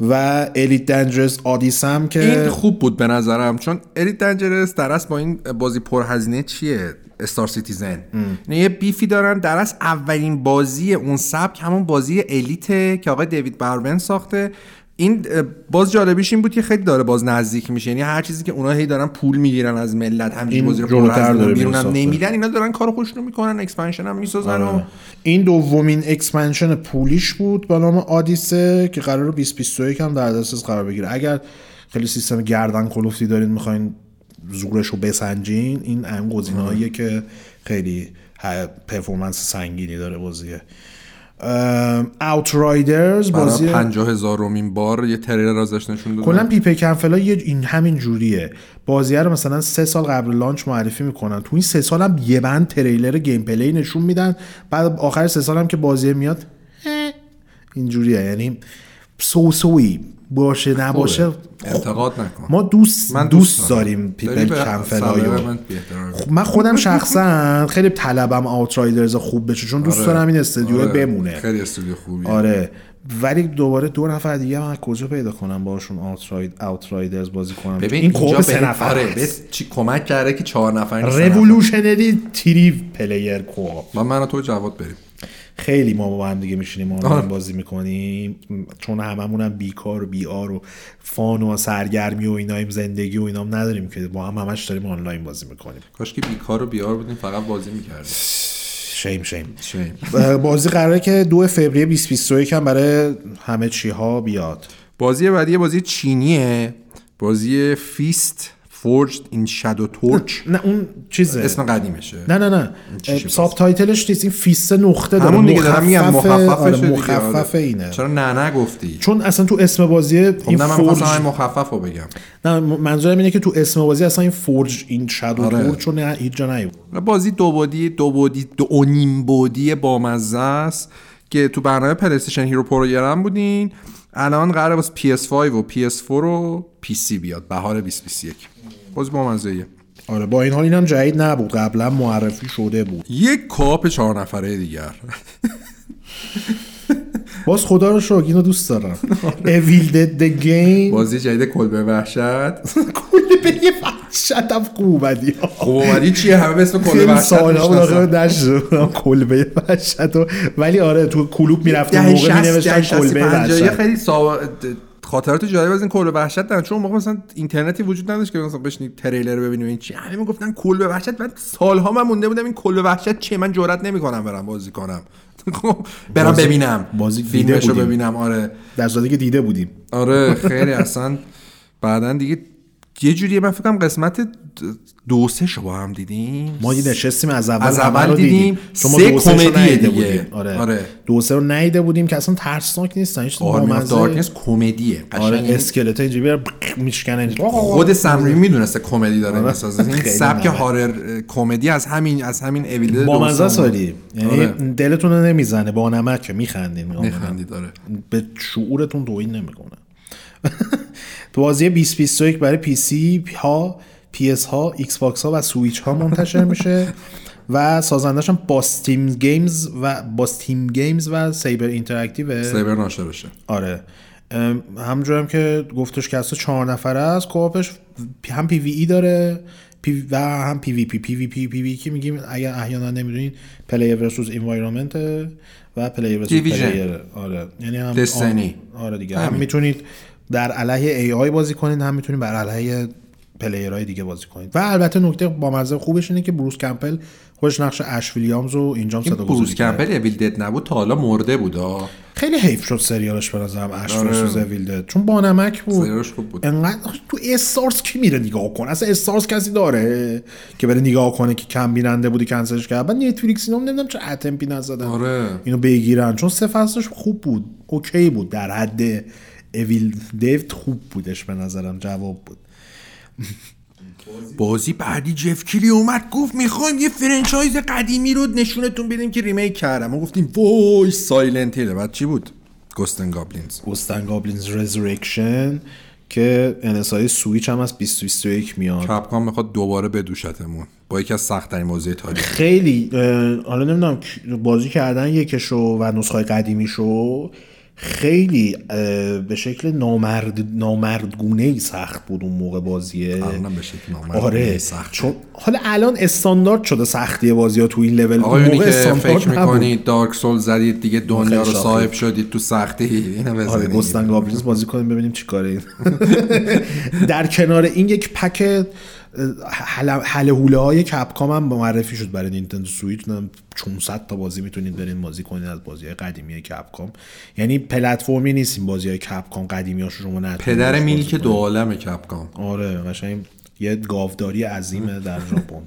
و Elite Dangerous Odyssey م این که خوب بود به نظرم چون Elite Dangerous درست با این بازی پرهزینه چیه؟ Star Citizen یعنی یه beef ی دارن. درست اولین بازی اون سبک همون بازی Elite ه که آقای دیوید برون ساخته. این باز جالبیش این بود که خیلی داره باز نزدیک میشه. یعنی هر چیزی که اونا هی دارن پول می‌گیرن از ملت این بازی رو جلوتر پرهزینه داره بیرون هم میره نمیدن. اینا دارن کارو خودشونو می‌کنن expansion هم می‌سازن و این دومین expansion پولیش بود به نام آدیسه که قرار 2021 هم در دسترس قرار بگیره. اگر خیلی سیستم گردن کلوفتی دارین می‌خواین زورش رو بسنجین این هم گزینه‌ایه که خیلی performance سنگینی داره بازیه. Outriders بازی پنجاه هزارومین بار یه تریلر ازش نشون دادن. کلا پیپی کنفلا یه این همین جوریه. بازیه رو مثلا سه سال قبل launch معرفی می‌کنن. تو این سه سال هم یه بند تریلر gameplay نشون میدن. بعد آخر سه سال هم که بازی میاد اه، اینجوریه. یعنی سوسوی باشه نباشه انتقاد نکن. ما دوست من دوست, دوست داریم داری پیپل سلامت بی‌احترامی. من خودم شخصا خیلی طلبم آوترایدرز خوب بشه چون دوست دارم این استودیو آره، بمونه. خیلی استودیو خوبیه. آره. ولی دوباره دو نفر دیگه من از کجا پیدا کنم باشون آوتراید اوترایدرز بازی کنم؟ ببین این کوپ سه نفر آره چی کمک کرده که چهار نفر نیست revolutionary three player co-op من من تو جواد بریم. خیلی ما با هم دیگه میشینیم. آنلاین بازی می‌کنیم. چون هممون هم بیکار و بیعار و fun و سرگرمی و اینایم زندگی و اینام نداریم که با هم همش داریم آنلاین بازی می‌کنیم. کاش که بیکار و بیعار بودیم فقط بازی می‌کردیم. شیم شیم. شیم. بازی قراره که دو فوریه 2021 هم برای همه چی ها بیاد. بازی بعدی بازی چینیه. بازی F.I.S.T. Forged in Shadow Torch نه اون چیزه. اسم قدیمشه. نه نه نه. subtitle ش نیست این F.I.S.T. نقطه داره. همون دیگه دارم میگم مخفف مخففشه آره دیگه، مخفف آره. اینه. چرا نه نه گفتی؟ چون اصلا تو اسم بازی خب این نه من Forged مخفف رو بگم. نه منظورم اینه که تو اسم بازی اصلا این Forged in Shadow آره. Torch نه هیچ جا بازی دو بعدی دو بعدی دو نیم بعدی بامزه است. که تو برنامه PlayStation Hero program بودین الان قراره واسه PS5 و PS4 و PC بیاد بهار 2021 باز بامزه ایه آره با این حال اینم جدید نبود قبلا معرفی شده بود. یک کاپ چهار نفره دیگر. باز خدا رو شکر اینو دوست دارم. Evil Dead the Game. بازی جدید کلبه وحشت. کل به یه وحشتم خوب اومدی. خب اومدی؟ چیه؟ همه به اسم کلبه وحشت سال ها بود آخه کلبه وحشت ولی آره تو کلوب می‌رفتم دهه موقع 60 می دهه نوشتن 60 کلبه وحشت. خیلی سا... خاطرات جالب از این کلبه وحشت دارن. چون موقع مثلا اینترنتی وجود نداشت که مثلا بشینی تریلر ببینیم این چی. همه می‌گفتن کلبه وحشت. من سالها من مونده بودم این کلبه وحشت چیه؟ من جرئت نمی‌کنم برم بازی کنم. خب، برم ببینم. بازی دیده فیلمش رو بودیم. ببینم. آره. در که دیده بودیم. آره خیلی اصلا. بعدا دیگه یه جوریه من فکرم قسمت دو سه شو با هم دیدیم ما یه نشستیم از اول از اول رو دیدیم. چون ما سه دو دیگه. بودیم. آره. آره. دو سه رو ندیده بودیم که اصلا ترسناک نیستن هیچ Army of بامزه. Darkness کمدیه آره اسکلت اینجوری میره میشکنه خود سم ریمی می‌دونسته کمدی داره آره. می‌سازه این سبک. horror comedy از همین از همین Evil با مزه سالی یعنی آره. دلتون رو نمی‌زنه با نمک میخندین میخندی داره به شعورتون توهین نمی‌کنه بازی 2021 برای PC ها PS ها Xbox ها و سویچ ها منتشر میشه و سازندش هم Boss Team Games و Boss Team Games و Saber Interactive Saber ناشرشه آره. ام، همونجور هم که گفتش که اصلا چهار نفره است co-op ش هم PvE داره P و هم پی وی پی پی وی پی پی وی که میگیم؟ اگر احیانا نمی‌دونین player versus environment و player versus. player آره. یعنی هم آره دیگه. هم می‌تونید در علیه AI بازی کنید هم می‌تونید بر علیه player های دیگه بازی کنید و البته نکته با مزه خوبش اینه که بروس کمپل خودش نقش اش ویلیامز رو اینجا هم صدا بروس. کمپل Evil Dead نبود؟ تا حالا مرده بود. خیلی حیف شد سریالش به نظرم Ash آره. versus Evil Dead چون با نمک بود. سریالش خوب بود. انقدر تو Starz کی میره نگاه کنه؟ اصلا Starz کسی داره که بره نگاه کنه که کم بیننده بودی کنسلش کرد. بعد Netflix اینا نمی‌دونم چه attempt ی نزدن. آره. اینو بگیرن. چون سه فصلش خوب بود. okay بود در حد Evil Dead خوب بودش به نظرم جواب بود. بازی بعدی جف کیلی اومد گفت می‌خوایم یه franchise قدیمی رو نشونتون بدیم که remake کردم. ما گفتیم وای Silent Hill. بعد چی بود؟ Ghosts 'n Goblins. Ghosts 'n Goblins Resurrection که انسای سویچ هم از 2021 میاد. Capcom می‌خواد دوباره بدوشتمون. با یکی از سخت ترین بازی تاریخ. خیلی حالا نمی‌دونم بازی کردن یکشو و نسخه قدیمیشو خیلی به شکل نامرد نامردگونه ای سخت بود اون موقع بازیه به شکل نامرد آره سخت چون حالا الان استاندارد شده سختی بازی ها تو این لول اون موقع که فکر نبود. می‌کنید دارک سول زدید دیگه دنیا رو صاحب شدید تو سختی اینو آره گستن بازی کنیم ببینیم چی کاره. در کنار این یک پک حل هوله های کپکام هم معرفی شد برای نینتندو سویچ. نم 400 تا بازی می‌تونید برین بازی کنید از بازی های قدیمی کپکام. یعنی پلتفرمی نیست این بازی های Capcom قدیمی ها شما نتونید پدر milk. دو عالم Capcom. آره قشنگ یه گاوداری عظیمه در ژاپن.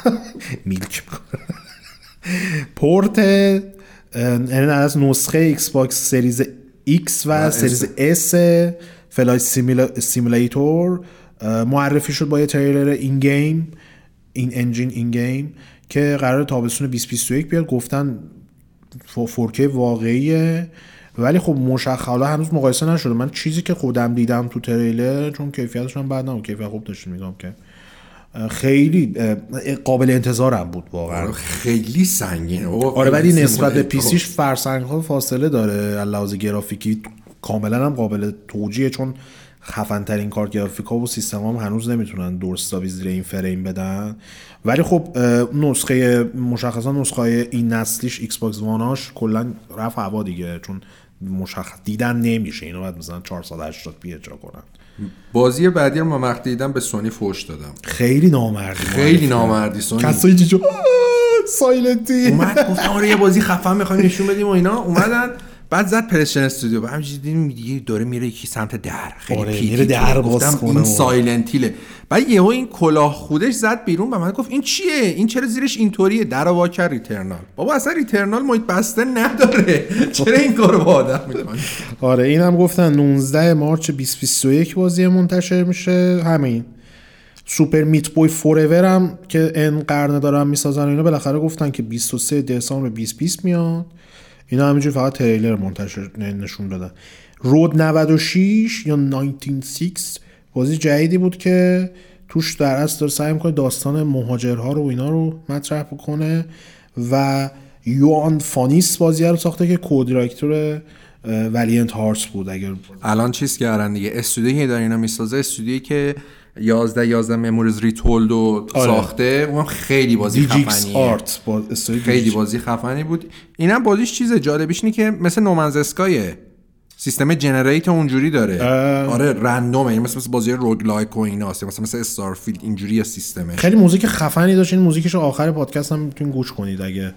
milk. port یعنی از نسخه Xbox Series X و Series S Flight Simulator. معرفی شد با یه تریلر in-game in-engine in-game که قرار تابستون 2021 بیاد. گفتن 4K واقعیه. ولی خب مشخص حالا هنوز مقایسه نشده. من چیزی که خودم دیدم تو تریلر چون کیفیتش هم بد نبود. کیفیت خوب داشتیم میگم که. خیلی قابل انتظارم بود واقعا. خیلی سنگینه. آره ولی نسبت به simulator. PC ش فرسنگ ها فاصله داره. از لحاظ گرافیکی کاملا هم قابل توجیه چون خفن ترین کارت گرافیک ها و سیستم هم هنوز نمی‌تونن درست حسابی زیر این فریم بدن. ولی خب نسخه مشخصا نسخه های این نسلیش Xbox One هاش کلا رفت هوا دیگه چون مشخص دیدن نمیشه. اینو باید مثلا 480 p اجرا کنن. بازی بعدی رو من وقتی دیدم به سونی فوش دادم. خیلی نامردی. خیلی. نامردی سونی. کسایی چی Silent Hill. اومد گفت آره یه بازی خفن می‌خوایم نشون بدیم و اینا. اومدن. بعد زد PlayStation Studio. بعد همینجوری دیدیم دیگه داره میره یکی سمت در. خیلی آره، پیکی میره در گفتم این Silent Hill ه. بعد یهو این کلاه خودش زد بیرون و من گفت این چیه؟ این چرا زیرش اینطوریه؟ در وا کرد Returnal. بابا اصلا Returnal محیط بسته نداره. چرا این کارو با آدم می‌کنی؟ آره این هم گفتن 19 March 2021 بازی منتشر میشه. همین. Super Meat Boy Forever هم که n قرنه دارن می‌سازن اینا بالاخره گفتن که 23 دسامبر 2020 میاد. اینا همینجور فقط تریلر منتشر نشون دادن. Road 96 یا 196 بازی جدیدی بود که توش در اصل داره سعی می‌کنه داستان مهاجرها رو و اینا رو مطرح بکنه و یوان فانیس بازی رو ساخته که co-director Valiant Hearts بود. اگر الان چیز کردن دیگه. استودیویی که داره اینا می‌سازه استودیویی که 11 11 Memories Retold و آره. ساخته. اون خیلی بازی خفنیه. art با استوری خیلی. بازی خفنی بود. اینم بازیش چیز جالبیش اینه که مثل No Man's Sky ه. سیستم generate اونجوری داره. آره random ه. یعنی مثل مثل بازی roguelike و ایناست مثلا مثل Starfield اینجوری سیستمش. خیلی موزیک خفنی داشت. این موزیکش آخر پادکست هم می‌تونین گوش کنید اگه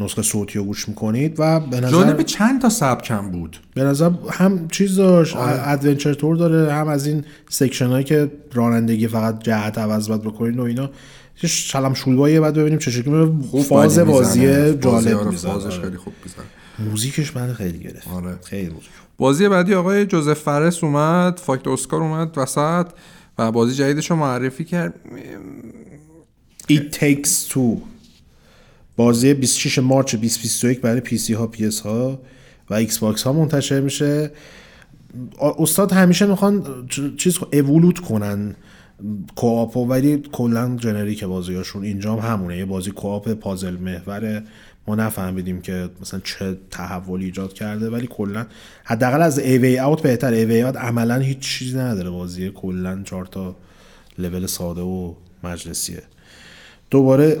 نسخه صوتی رو گوش می‌کنید و به نظر جالب چند تا سبکم بود. به نظر هم چیز داشت adventure طور داره هم از این section هایی که رانندگی فقط جهت عوض باید بکنید و اینا. شلم شولباییه بعد ببینیم چه شکلی. فاز بازی جالب می‌زنه. فازش خیلی خوب می‌زنه. موزیکش من خیلی گرفت. آره. خیلی موزیک. بازی بعدی آقای جوزف فرس اومد fuck the Oscars اومد وسط. و بازی جدیدش رو معرفی کرد. It Takes Two. بازی 26 March 2021 برای PC ها PS ها و Xbox ها منتشر میشه. استاد همیشه می‌خوان چیز evolve کنن co-op و ولی کلا generic بازیاشون اینجا هم همونه. یه بازی co-op puzzle محور ما نفهمیدیم که مثلا چه تحولی ایجاد کرده ولی کلا حداقل از A Way Out بهتر A Way Out عملا هیچ چیزی نداره بازی. کلا چهار تا لول ساده و مجلسیه. دوباره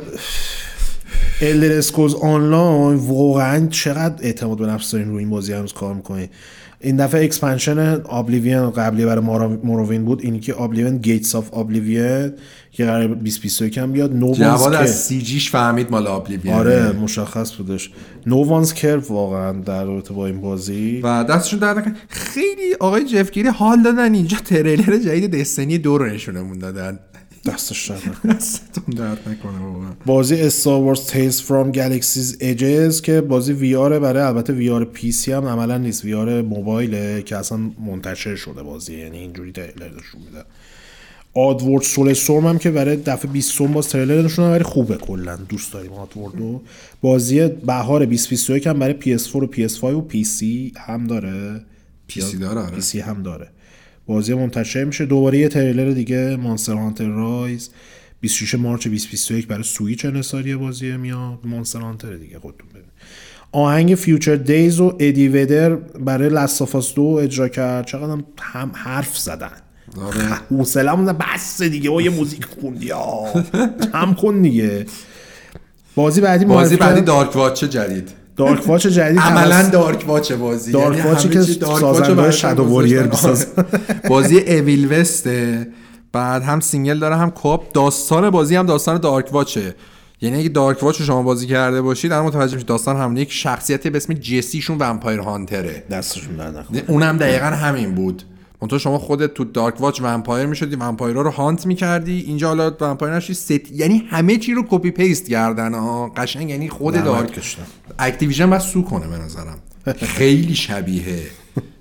Elder Scrolls Online واقعا چقدر اعتماد به نفس دارین روی این بازی هنوز کار می‌کنین؟ این دفعه expansion Oblivion قبلی برای Morrowind بود اینی که Oblivion Gates of Oblivion که قرار 2021 هم بیاد. نو جواد از سی جیش فهمید مال آبلیوین آره مشخص بودش. نو وانز کرف واقعا در رابطه با این بازی. و دستشون درد نکن خیلی آقای جفگیری حال دادن اینجا تریلر جدید دستنی دو رو نشونمون دادن. درد نکنه. دستتون درد نکنه بابا بازی استار Wars Tales from Galaxy's Edges که بازی وی آر برای البته وی آر پی سی هم عملا نیست. وی آر موبایله که اصلا منتشر شده بازی یعنی اینجوری تریلر نشون میده. Oddworld Soulstorm هم که برای دفعه 20 باز تریلر نشون ولی خوبه کلا. دوست داریم Oddworld و بازی بهار 2021 هم برای PS4 و PS5 و PC هم داره. PC داره، آره. PC هم داره. بازی منتشر میشه. دوباره یه تریلر دیگه Monster Hunter Rise. 26 March 2021 برای سویچ انحصاری بازی میاد. Monster Hunter دیگه خودتون ببین آهنگ فیوچر دیز و ادی ودر برای لستافاس دو اجرا کرد. چقدر هم- حرف زدن. حوصله‌مون بس دیگه. او یه موزیک خوندی. هم کن دیگه. بازی بعدی بازی بعدی. دارک واچ جدید. دارک واچ جدید عملا دارک واچ بازی. دارک یعنی واچی همه که سازنده واچ شادو واریر. بازی اویل وسته بعد هم سینگل داره هم کوپ داستان بازی هم داستان دارک واچه یعنی اگه Darkwatch رو شما بازی کرده باشید الان متوجه میشید داستان همون یک شخصیتی به اسم جسیشون vampire hunter ه دستشون در اونم دقیقا همین بود. منتها شما خودت تو Darkwatch vampire می‌شدی vampire ها رو hunt می‌کردی. اینجا حالا vampire نشی ست یعنی همه چی رو copy paste کردن ها قشنگ یعنی خود Dark. Activision بس sue کنه به نظرم. خیلی شبیه.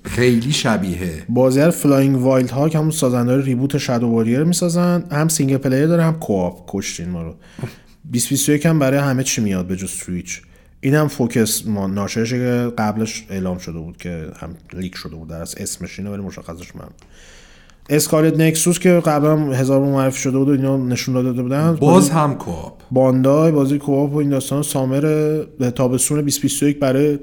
خیلی شبیه. بازی Flying Wild Hog که همون سازنده reboot Shadow Warrior می‌سازن. هم single player داره هم co-op کشتین ما رو. 2021 هم برای همه چی میاد به جز سویچ این هم Focus Home ناشرشه که قبلش اعلام شده بود که هم leak شده بود در از اسمش اینه ولی مشخصش من. Scarlet Nexus که قبلا هم هزار معرفی شده بود و اینا نشون داده بودن. باز هم co-op Bandai بازی co-op و این داستان summer تابستون 2021 برای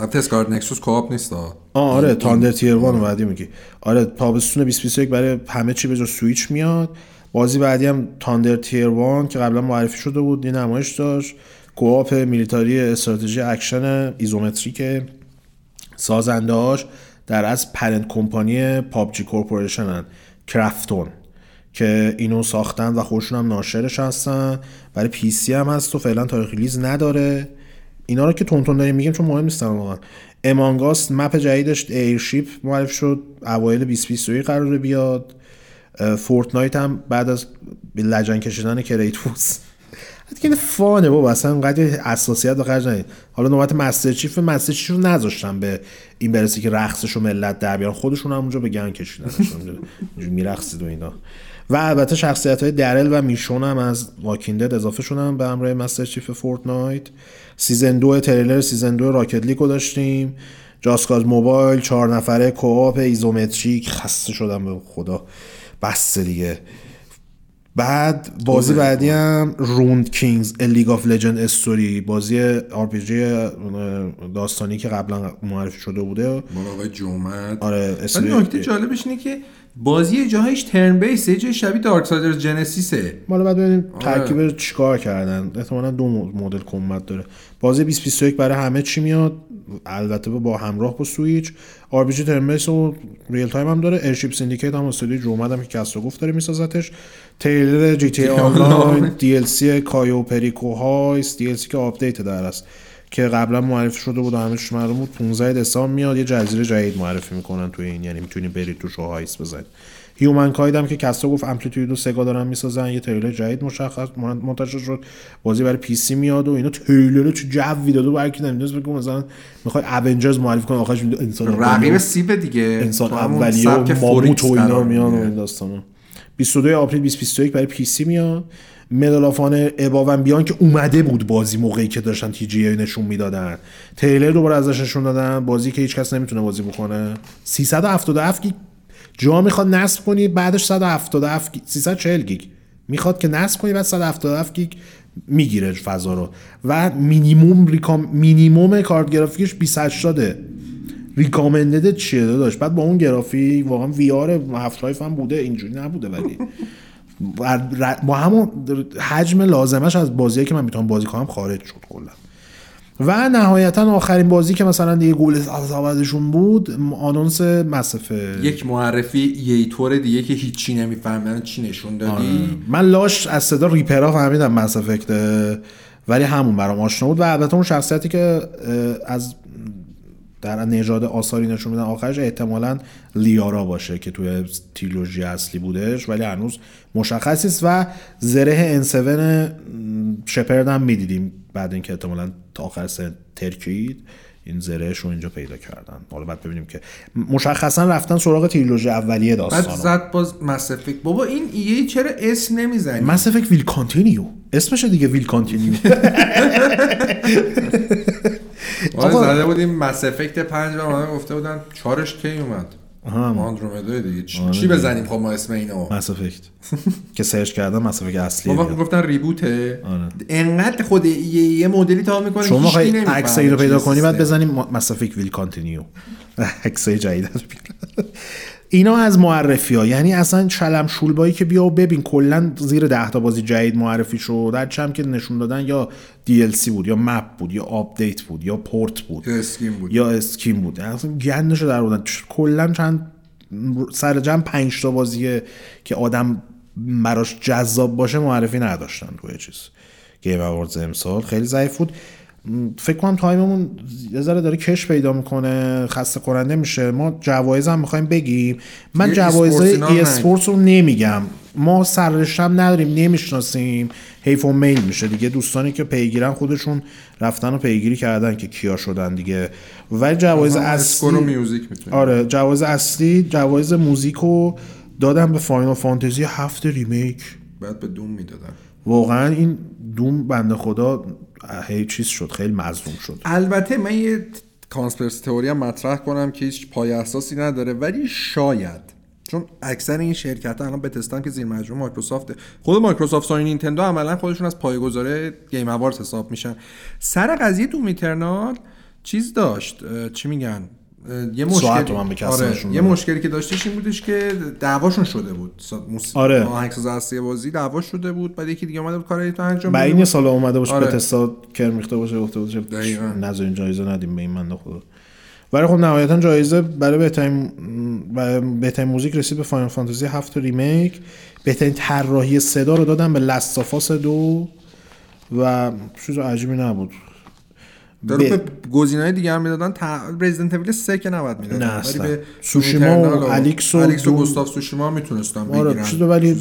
البته Scarlet Nexus co-op نیست آه آره Thunder Tier One بعدی میگی. آره تابستون 2021 برای همه چی به جز سویچ میاد. بازی بعدی هم Thunder Tier One که قبلا معرفی شده بود یه نمایش داشت. co-op military استراتژی اکشن isometric سازندهاش در از parent company PUBG Corporation Krafton که اینو ساختن و خودشون هم ناشرش هستن. برای PC هم هست و فعلا تاریخ release نداره. اینا رو که تونتون داریم میگیم چون مهم نیستن واقعا. Among Us map جدیدش Airship معرفی شد. اوایل 2021 قراره بیاد. Fortnite هم بعد از لجن کشیدن Kratos دیگه fun ه بابا. اصلا انقدر حساسیت به خرج ندید حالا نوبت Master Chief Master Chief رو نذاشتن به این برسی که رقصش رو ملت در بیارن. خودشون هم اونجا به گند کشیدن. میرقصید و اینا. و البته شخصیت های Daryl و Michonne هم از Walking Dead اضافه شدن به همراه Master Chief Fortnite. season دو تریلر season دو Rocket League رو داشتیم. Just Cause Mobile چهار نفره co-op isometric. خسته شدم به خدا. بس دیگه. بعد بازی بعدی هم روند کینگز لیگ آف لجند استوری بازی آر داستانی که قبلا معرفی شده بوده. آقای جومت آره اسم نکته جالبش اینه که بازی جاهایش ترن بیس جای شبیه دارک سایدرز جنسیسه مالا بعد ببینیم ترکیب چیکار کردن. احتمالا دو مدل کمبت داره. بازی 2021 برای همه چی میاد. البته با همراه با سویچ. RPG turn-based و real time هم داره. Airship Syndicate هم استودیو Joe Mad هم که کسر گفت داره میسازتش. تریلر جی تی آنلاین دی ال سی کایو پریکو heist دی ال سی که آپدیت در است. که قبلا معرفی شده بود و همش معلوم بود 15 دسامبر میاد یه جزیره جدید معرفی می‌کنن تو این یعنی می‌تونی برید توش و هایس بزنید Humankind هم که کسا گفت Amplitude و Sega دارن می‌سازن یه تریلر جدید مشخص منتشر شد بازی برای PC میاد و اینا تریلر چه جوی داده و هر کی نمی‌دونه بگم مثلا می‌خوای Avengers معرفی کنه آخرش انسان رقیب سیب دیگه. انسان اولیه و ماموت و اینا میان و این داستانا. 22 April 2021 برای PC میاد. of Honor Above and Beyond که اومده بود بازی موقعی که داشتن TGA نشون می‌دادن. تریلر دوباره ازش نشون دادن. بازی که هیچ کس نمی‌تونه بازی بکنه. 377 گیگ. جا می‌خواد نصب کنی بعدش 177 گیگ. 340 گیگ. می‌خواد که نصب کنی بعد 177 گیگ می‌گیره فضا رو. و مینیموم ریکام مینیموم کارت گرافیکش 280 ریکامندد چیه داشت بعد با اون گرافیک واقعا وی آر هفت هم بوده. اینجوری نبوده ولی. با همون حجم لازمش از بازی که من می‌تونم بازی کنم خارج شد کلا. و نهایتا آخرین بازی که مثلا دیگه گول از بود آنونس مصفه یک معرفی یه طور دیگه که هیچی نمی‌فهمن چی نشون دادی. آره. من لاش از صدا ریپرا فهمیدم مصفکت ولی همون برام آشنا بود. و البته اون شخصیتی که از در نژاد آثاری نشون میدن. آخرش احتمالا لیارا باشه که توی تیلوژی اصلی بودش ولی هنوز مشخص است و زره N7 شپرد هم می‌دیدیم بعد اینکه احتمالا تا آخر سن ترکید این زرهش رو اینجا پیدا کردن. حالا بعد ببینیم که مشخصا رفتن سراغ تریلوژی اولیه داستان بعد زد باز مسفک بابا این ایه چرا اسم نمی‌زنی؟ مسفک ویل کانتینیو اسمش دیگه ویل کانتینیو آقا زده بودیم مس افکت 5 و گفته بودن چارش کی اومد؟ آندرومدا دیگه. چی, آره چی بزنیم خب ما اسم اینو؟ مس افکت که سرچ کردم مس افکت اصلی ما گفتن ریبوته آره. انقدر خود یه مدلی تا می‌کنه شما عکسایی رو پیدا کنی بعد بزنیم مس افکت ویل کانتینیو عکسای جدید اینا از معرفی ها یعنی اصلا شلم شوربایی که بیا و ببین کلا زیر ده تا بازی جدید معرفی شد در چم که نشون دادن یا DLC بود یا map بود یا آپدیت بود یا پورت بود یا skin بود. یا skin بود. اصلا گندش در بودن کلا چند سر جمع پنج تا بازیه که آدم براش جذاب باشه معرفی نداشتن توی چیز. Game Awards امسال خیلی ضعیف بود. فکر کنم time مون یه ذره داره کش پیدا می‌کنه خسته کننده میشه. ما جوایز هم می‌خوایم بگیم. من جوایز esports رو نمیگم. ما سررشتم نداریم نمی‌شناسیم. حیف و میل میشه دیگه. دوستانی که پیگیرن خودشون رفتن و پیگیری کردن که کیا شدن دیگه. ولی جوایز اصلی آره جوایز اصلی جوایز موزیک رو دادم به Final Fantasy هفت Remake. باید به Doom می‌دادن. واقعا این Doom بنده خدا هی چیز شد خیلی مظلوم شد. البته من یه conspiracy theory هم مطرح کنم که هیچ پایه اساسی نداره ولی شاید. چون اکثر این شرکت ها الان Bethesda ن که زیر مجموعه مایکروسافت خود مایکروسافت و نینتندو عملا خودشون از پایه‌گذارای Game Awards حساب میشن. سر قضیه Doom Eternal چیز داشت چی میگن؟ یه مشکل آره. یه مشکلی که داشتش این بودش که دعواشون شده بود. موس... آره. آهنگساز اصلی بازی دعوا شده بود بعد یکی دیگه اومده بود کار تو انجام بده این سال اومده باشه آره. Bethesda کرم ریخته باشه گفته باشه نظر این جایزه ندیم به این بنده خدا. ولی خب نهایتا جایزه برای بهترین بهترین موزیک رسید به Final Fantasy 7 Remake. بهترین طراحی صدا رو دادن به Last of Us دو و چیز عجیبی نبود. داره به گزینه‌های دیگه هم می‌دادن. تا Resident Evil 3 که نباید می‌دادن. ولی به سوشیما و Alyx و Alyx و Ghost of Tsushima می‌تونستن آره بگیرن ولی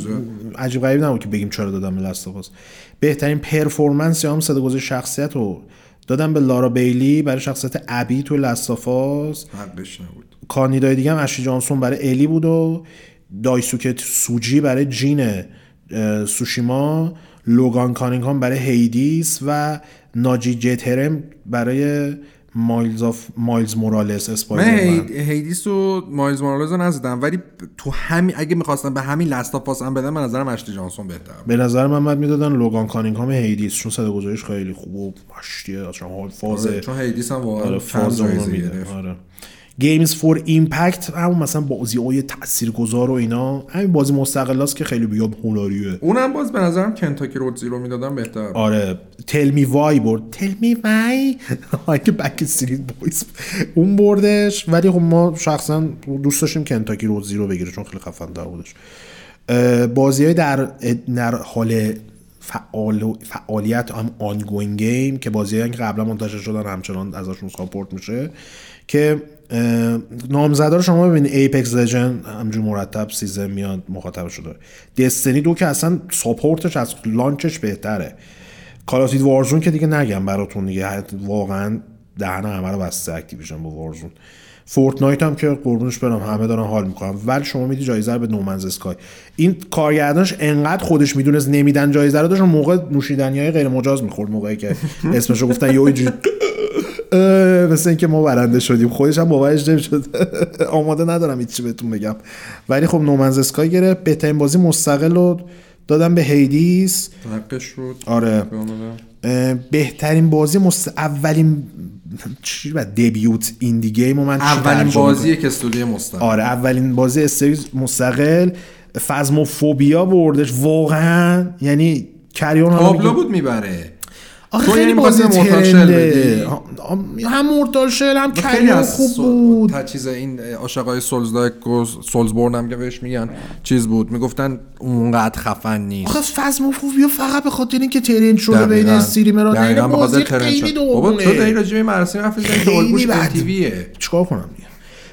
عجیب غریب نبود که بگیم چرا دادن به Last of Us بهترین performance یا هم صداگذاری شخصیت رو دادن به لارا بیلی برای شخصیت ابی تو Last of Us حقش نبود. کاندیدای دیگه هم اشلی جانسون برای الی بود و دایسوکه سوجی برای جین Tsushima. لوگان کانینگهام برای Hades و ناجی جتر برای مایلز of مایلز مورالس Spider-Man Hades و مایلز مورالز رو نزدم ولی تو همین اگه می‌خواستم به همین Last of Us هم بدم من نظرم اشلی جانسون بهتر به نظر من باید می‌دادن لوگان کانینگهام Hades چون صدا گذاریش خیلی خوب و مشتیه اصلا حال فاز آره، چون Hades هم واقعا آره فاز آره. Games for Impact همون مثلا بازی های تاثیرگذار و اینا. همین بازی مستقل که خیلی بیاد هنریه. اونم باز به نظرم Kentucky Route Zero می‌دادن بهتر. آره. Tell Me Why برد. Tell Me Why که Backstreet Boys اون بردش. ولی خب ما شخصا دوست داشتیم Kentucky Route Zero بگیره چون خیلی خفن‌تر بودش. بازی های در, در حال فعال فعالیت هم ongoing game که بازی که قبلا منتشر شدن همچنان ازشون support میشه که نامزده رو شما ببینید. Apex Legends همین‌جور مرتب season میاد مخاطب شده. Destiny دو که اصلا support ش از launch ش بهتره. Call of Duty Warzone که دیگه نگم براتون دیگه. واقعا دهن همه رو بسته Activision با Warzone Fortnite هم که قربونش برم همه دارن حال می‌کنن. ولی شما میدی جایزه رو به No Man's Sky این کارگردانش انقدر خودش می‌دونست نمیدن جایزه رو داشت موقع نوشیدنی های غیر مجاز می‌خورد موقعی که اسمشو گفتن یه مثل اینکه ما برنده شدیم. خودش هم باورش نمی‌شد. آماده ندارم هیچی بهتون بگم. ولی خب No Man's Sky گرفت. بهترین بازی مستقل رو دادم به Hades شد آره. بهترین بازی مست... اولین چی بعد debut indie game من اولین بازی که استودیو مستقل. آره اولین بازی استودیو مستقل. Phasmophobia بردش واقعا. یعنی کریون تابلو بود می‌بره. آخه خیلی یعنی بازی trend ه. هم Mortal Shell هم خیلی خوب بود. تا چیز این عاشقای Souls Soulsborne هم که بهش میگن چیز بود. می‌گفتن اونقدر خفن نیست. آخه Phasmophobia فقط به خاطر اینکه trend شده بین streamer ها دقیقاً به خاطر بازی trend خیلی بابا تو داری راجع به مراسم حرف می‌زنی؟ که خیلی بد. تیویه چیکار کنم دیگه؟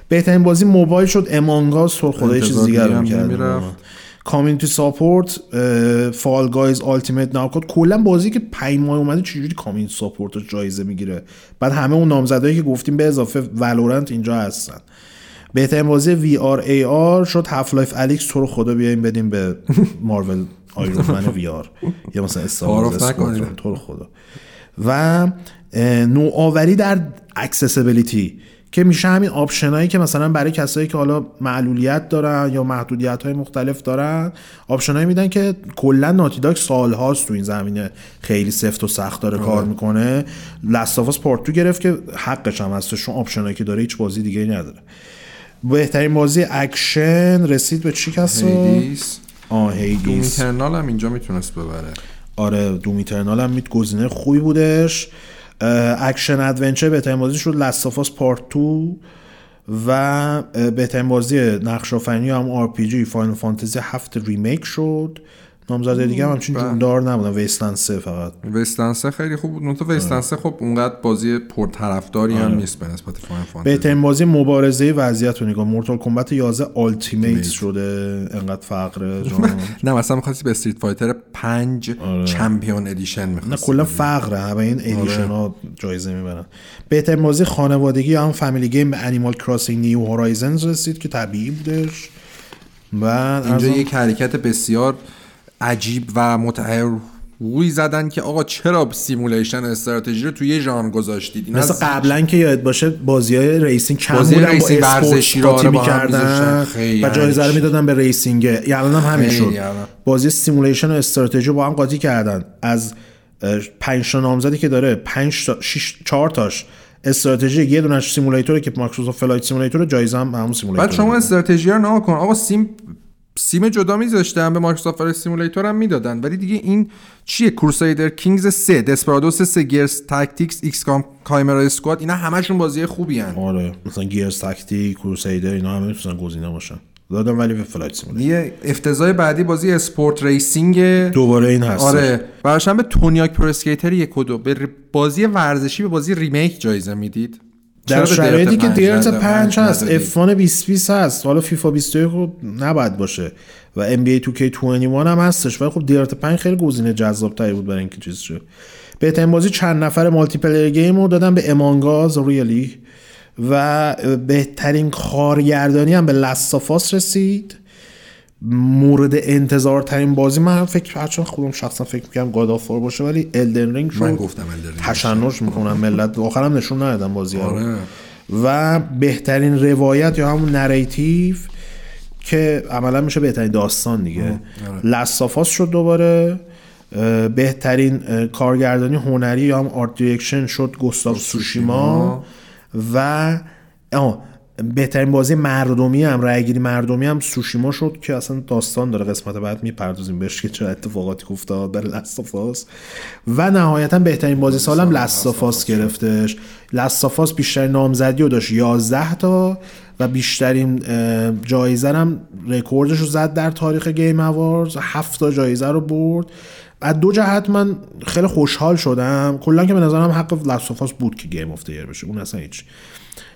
بهترین بازی موبایل شد. Among Us تو خدای چیز دیگه رو. نمی‌رفت. community support Fall Guys Ultimate Knockout کلا بازی که 5 ماه اومده چجوری community support رو جایزه می‌گیره؟ بعد همه اون نامزدایی که گفتیم به اضافه Valorant اینجا هستن. بهترین بازی VR AR شد Half-Life Alyx تو رو خدا بیایم بدیم به Marvel Iron Man VR یا مثلا Star. تو رو خدا. و نوآوری در accessibility که میشه همین آپشن هایی که مثلا برای کسایی که حالا معلولیت دارن یا محدودیت های مختلف دارن آپشن هایی میدن که کلا Naughty Dog سال هاست تو این زمینه. خیلی سفت و سخت داره کار می‌کنه. Last of Us Part Two گرفت که حقش هم هستش چون آپشن هایی که داره هیچ بازی دیگه نداره. بهترین بازی اکشن رسید به چی کسا؟ Hades. آه Hades. Eternal هم اینجا می‌تونست ببره. آره Doom Eternal هم میتونست گزینه خوبی بودش. action adventure بهترین بازی شد Last of Us Part 2 و بهترین بازی نقش هم RPG Final Fantasy 7 Remake شد. نامزدهای دیگه هم همچین جوندار نبودن. Wasteland 3 فقط. Wasteland سه خیلی خوب بود. نوتو Wasteland سه خب اونقدر بازی پرطرفداری هم نیست به نسبت Final Fantasy. بهترین بازی مبارزه وضعیت رو نگاه. Mortal Kombat 11 Ultimate شده. انقدر فقره نه مثلا می‌خواستی به Street Fighter 5 Champion Edition نه می‌خواستی کلا فقره. همه این edition ها جایزه می‌برن. بهترین بازی خانوادگی هم family game به Animal Crossing New Horizons رسید که طبیعی بودش. بعد اینجا یک حرکت بسیار عجیب و متحر روی زدن که آقا چرا simulation استراتژی رو توی یه ژانر گذاشتید؟ این مثل از- قبلا که یاد باشه بازی های racing کم بازی بودن با racing sport ورزشی رو آره با می‌کردن و جایزه رو یعنی می‌دادن به racing. الان هم همین شد. بازی simulation و استراتژی رو با هم قاطی کردن. از 5 تا نامزدی که داره 5 تا 6 4 تاش استراتژی یه دونش simulator ه که Microsoft Flight Simulator جایزه هم همون simulator بعد شما استراتژی رو نگاه کن. آقا sim sim جدا میذاشتن به Microsoft Flight Simulator هم می‌دادن. ولی دیگه این چیه؟ Crusader Kings 3 Desperados 3 Gears Tactics XCOM Chimera Squad اینا همشون بازی خوبی هن. آره مثلا Gears Tactics Crusader اینا همه می‌تونن گزینه باشن. دادم ولی به Flight Simulator یه افتضاح بعدی بازی sport racing دوباره این هست آره. براشم به Tony Hawk Pro Skater یک و دو. به بازی ورزشی به بازی remake جایزه می‌دید. در شرایطی که Dirt ندادن؟ 5 هست ندادید؟ F1 2020 هست. حالا فیفا 21 رو نباید باشه. و NBA 2K21 هم هستش. ولی خب Dirt 5 خیلی گزینه جذاب تری بود برای اینکه چیز شد. بهترین بازی چند نفر multiplayer game رو دادن به Among Us ریالی و بهترین کارگردانی هم به Last of Us رسید. مورد انتظار ترین بازی. من فکر هرچند خودم شخصا فکر می‌کنم God of War باشه ولی Elden Ring شد. من گفتم. تشنج می‌کنم ملت. آخرم نشون ندادم بازی رو. آره. و بهترین روایت یا همون narrative که عملا میشه بهترین داستان دیگه. Last of Us شد دوباره. بهترین کارگردانی هنری یا هم art direction شد Ghost of Tsushima و آه، بهترین بازی مردمی هم رای گیری مردمی هم Tsushima شد که اصلا داستان داره قسمت بعد می‌پردازیم بهش که چه اتفاقاتی افتاد در Last of Us و نهایتا بهترین بازی سال هم Last of Us گرفتش. Last of Us بیشترین نامزدی رو داشت 11 تا و بیشترین جایزه هم رکوردش رو زد در تاریخ Game Awards 7 تا جایزه رو برد. از دو جهت من خیلی خوشحال شدم. کلا که به نظرم حق Last of Us بود که game of بشه. اون اصلا هیچ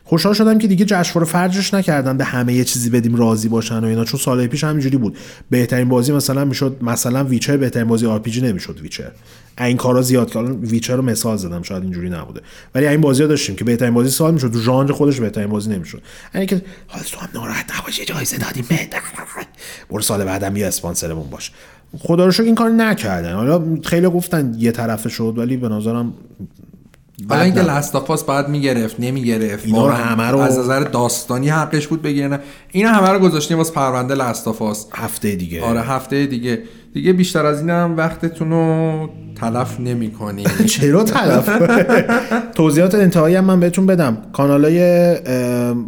خوشحال شدم که دیگه جشنواره فجرش نکردن به همه یه چیزی بدیم راضی باشن و اینا چون سال پیش همینجوری بود. بهترین بازی مثلا می‌شد مثلا Witcher بهترین بازی R نمی‌شد Witcher. این کارا زیاد که Witcher رو مثال زدم شاید اینجوری نبوده. ولی این بازی ها داشتیم که بهترین بازی سال می‌شد ژانر خودش بهترین بازی نمی‌شد. یعنی که حالا تو هم ناراحت نباشی جایزه دادیم برو سال بعدم یه اسپانسرمون باش. خدا رو شکر این کار نکردن. حالا خیلی گفتن یه طرفه شد ولی به نظرم حالا اینکه Last of Us بعد می‌گرفت نمی‌گرفت اینا رو همه رو از نظر داستانی حقش بود بگیرن اینا همه رو گذاشتیم واسه پرونده Last of Us هفته دیگه. آره هفته دیگه. دیگه بیشتر از اینم وقتتون رو تلف نمی کنی چرا تلف؟ توضیحات انتهایی هم من بهتون بدم. کانالای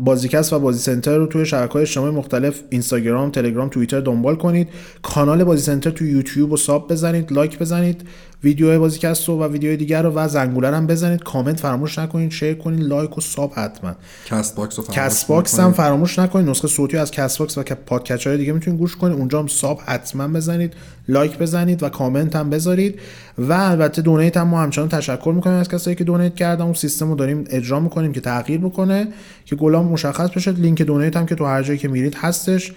بازیکست و بازی سنتر رو توی شبکه های اجتماعی مختلف اینستاگرام تلگرام توییتر دنبال کنید. کانال بازی سنتر تو یوتیوب و sub بزنید like بزنید. ویدیو بازیکست و ویدیو دیگر رو و زنگوله هم بزنید. کامنت فراموش نکنید share کنید like و sub حتما. کست باکس, کست باکس هم فراموش نکنید. نسخه صوتی از کست باکس و پادکست های دیگه می‌تونید گوش کنید. اونجا هم sub حتما بزنید. like بزنید و کامنت هم بذارید. و البته donate هم ما همچنان تشکر می‌کنیم از کسایی که donate کردن. اون سیستم رو داریم اجرا می‌کنیم که تغییر بکنه که گلام مشخص بشه. لینک donate هم که تو هر جایی که میرید هستش.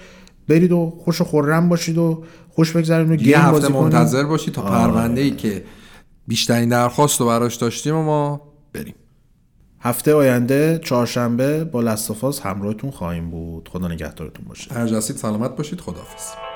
برید و خوش و خرم باشید و خوش بگذرونید یه هفته منتظر باشید تا پرونده ای که بیشترین درخواست رو براش داشتیم و ما بریم. هفته آینده چهارشنبه با لستافاس همراهتون خواهیم بود. خدا نگهدارتون باشه. هر سلامت باشید. خداحافظ.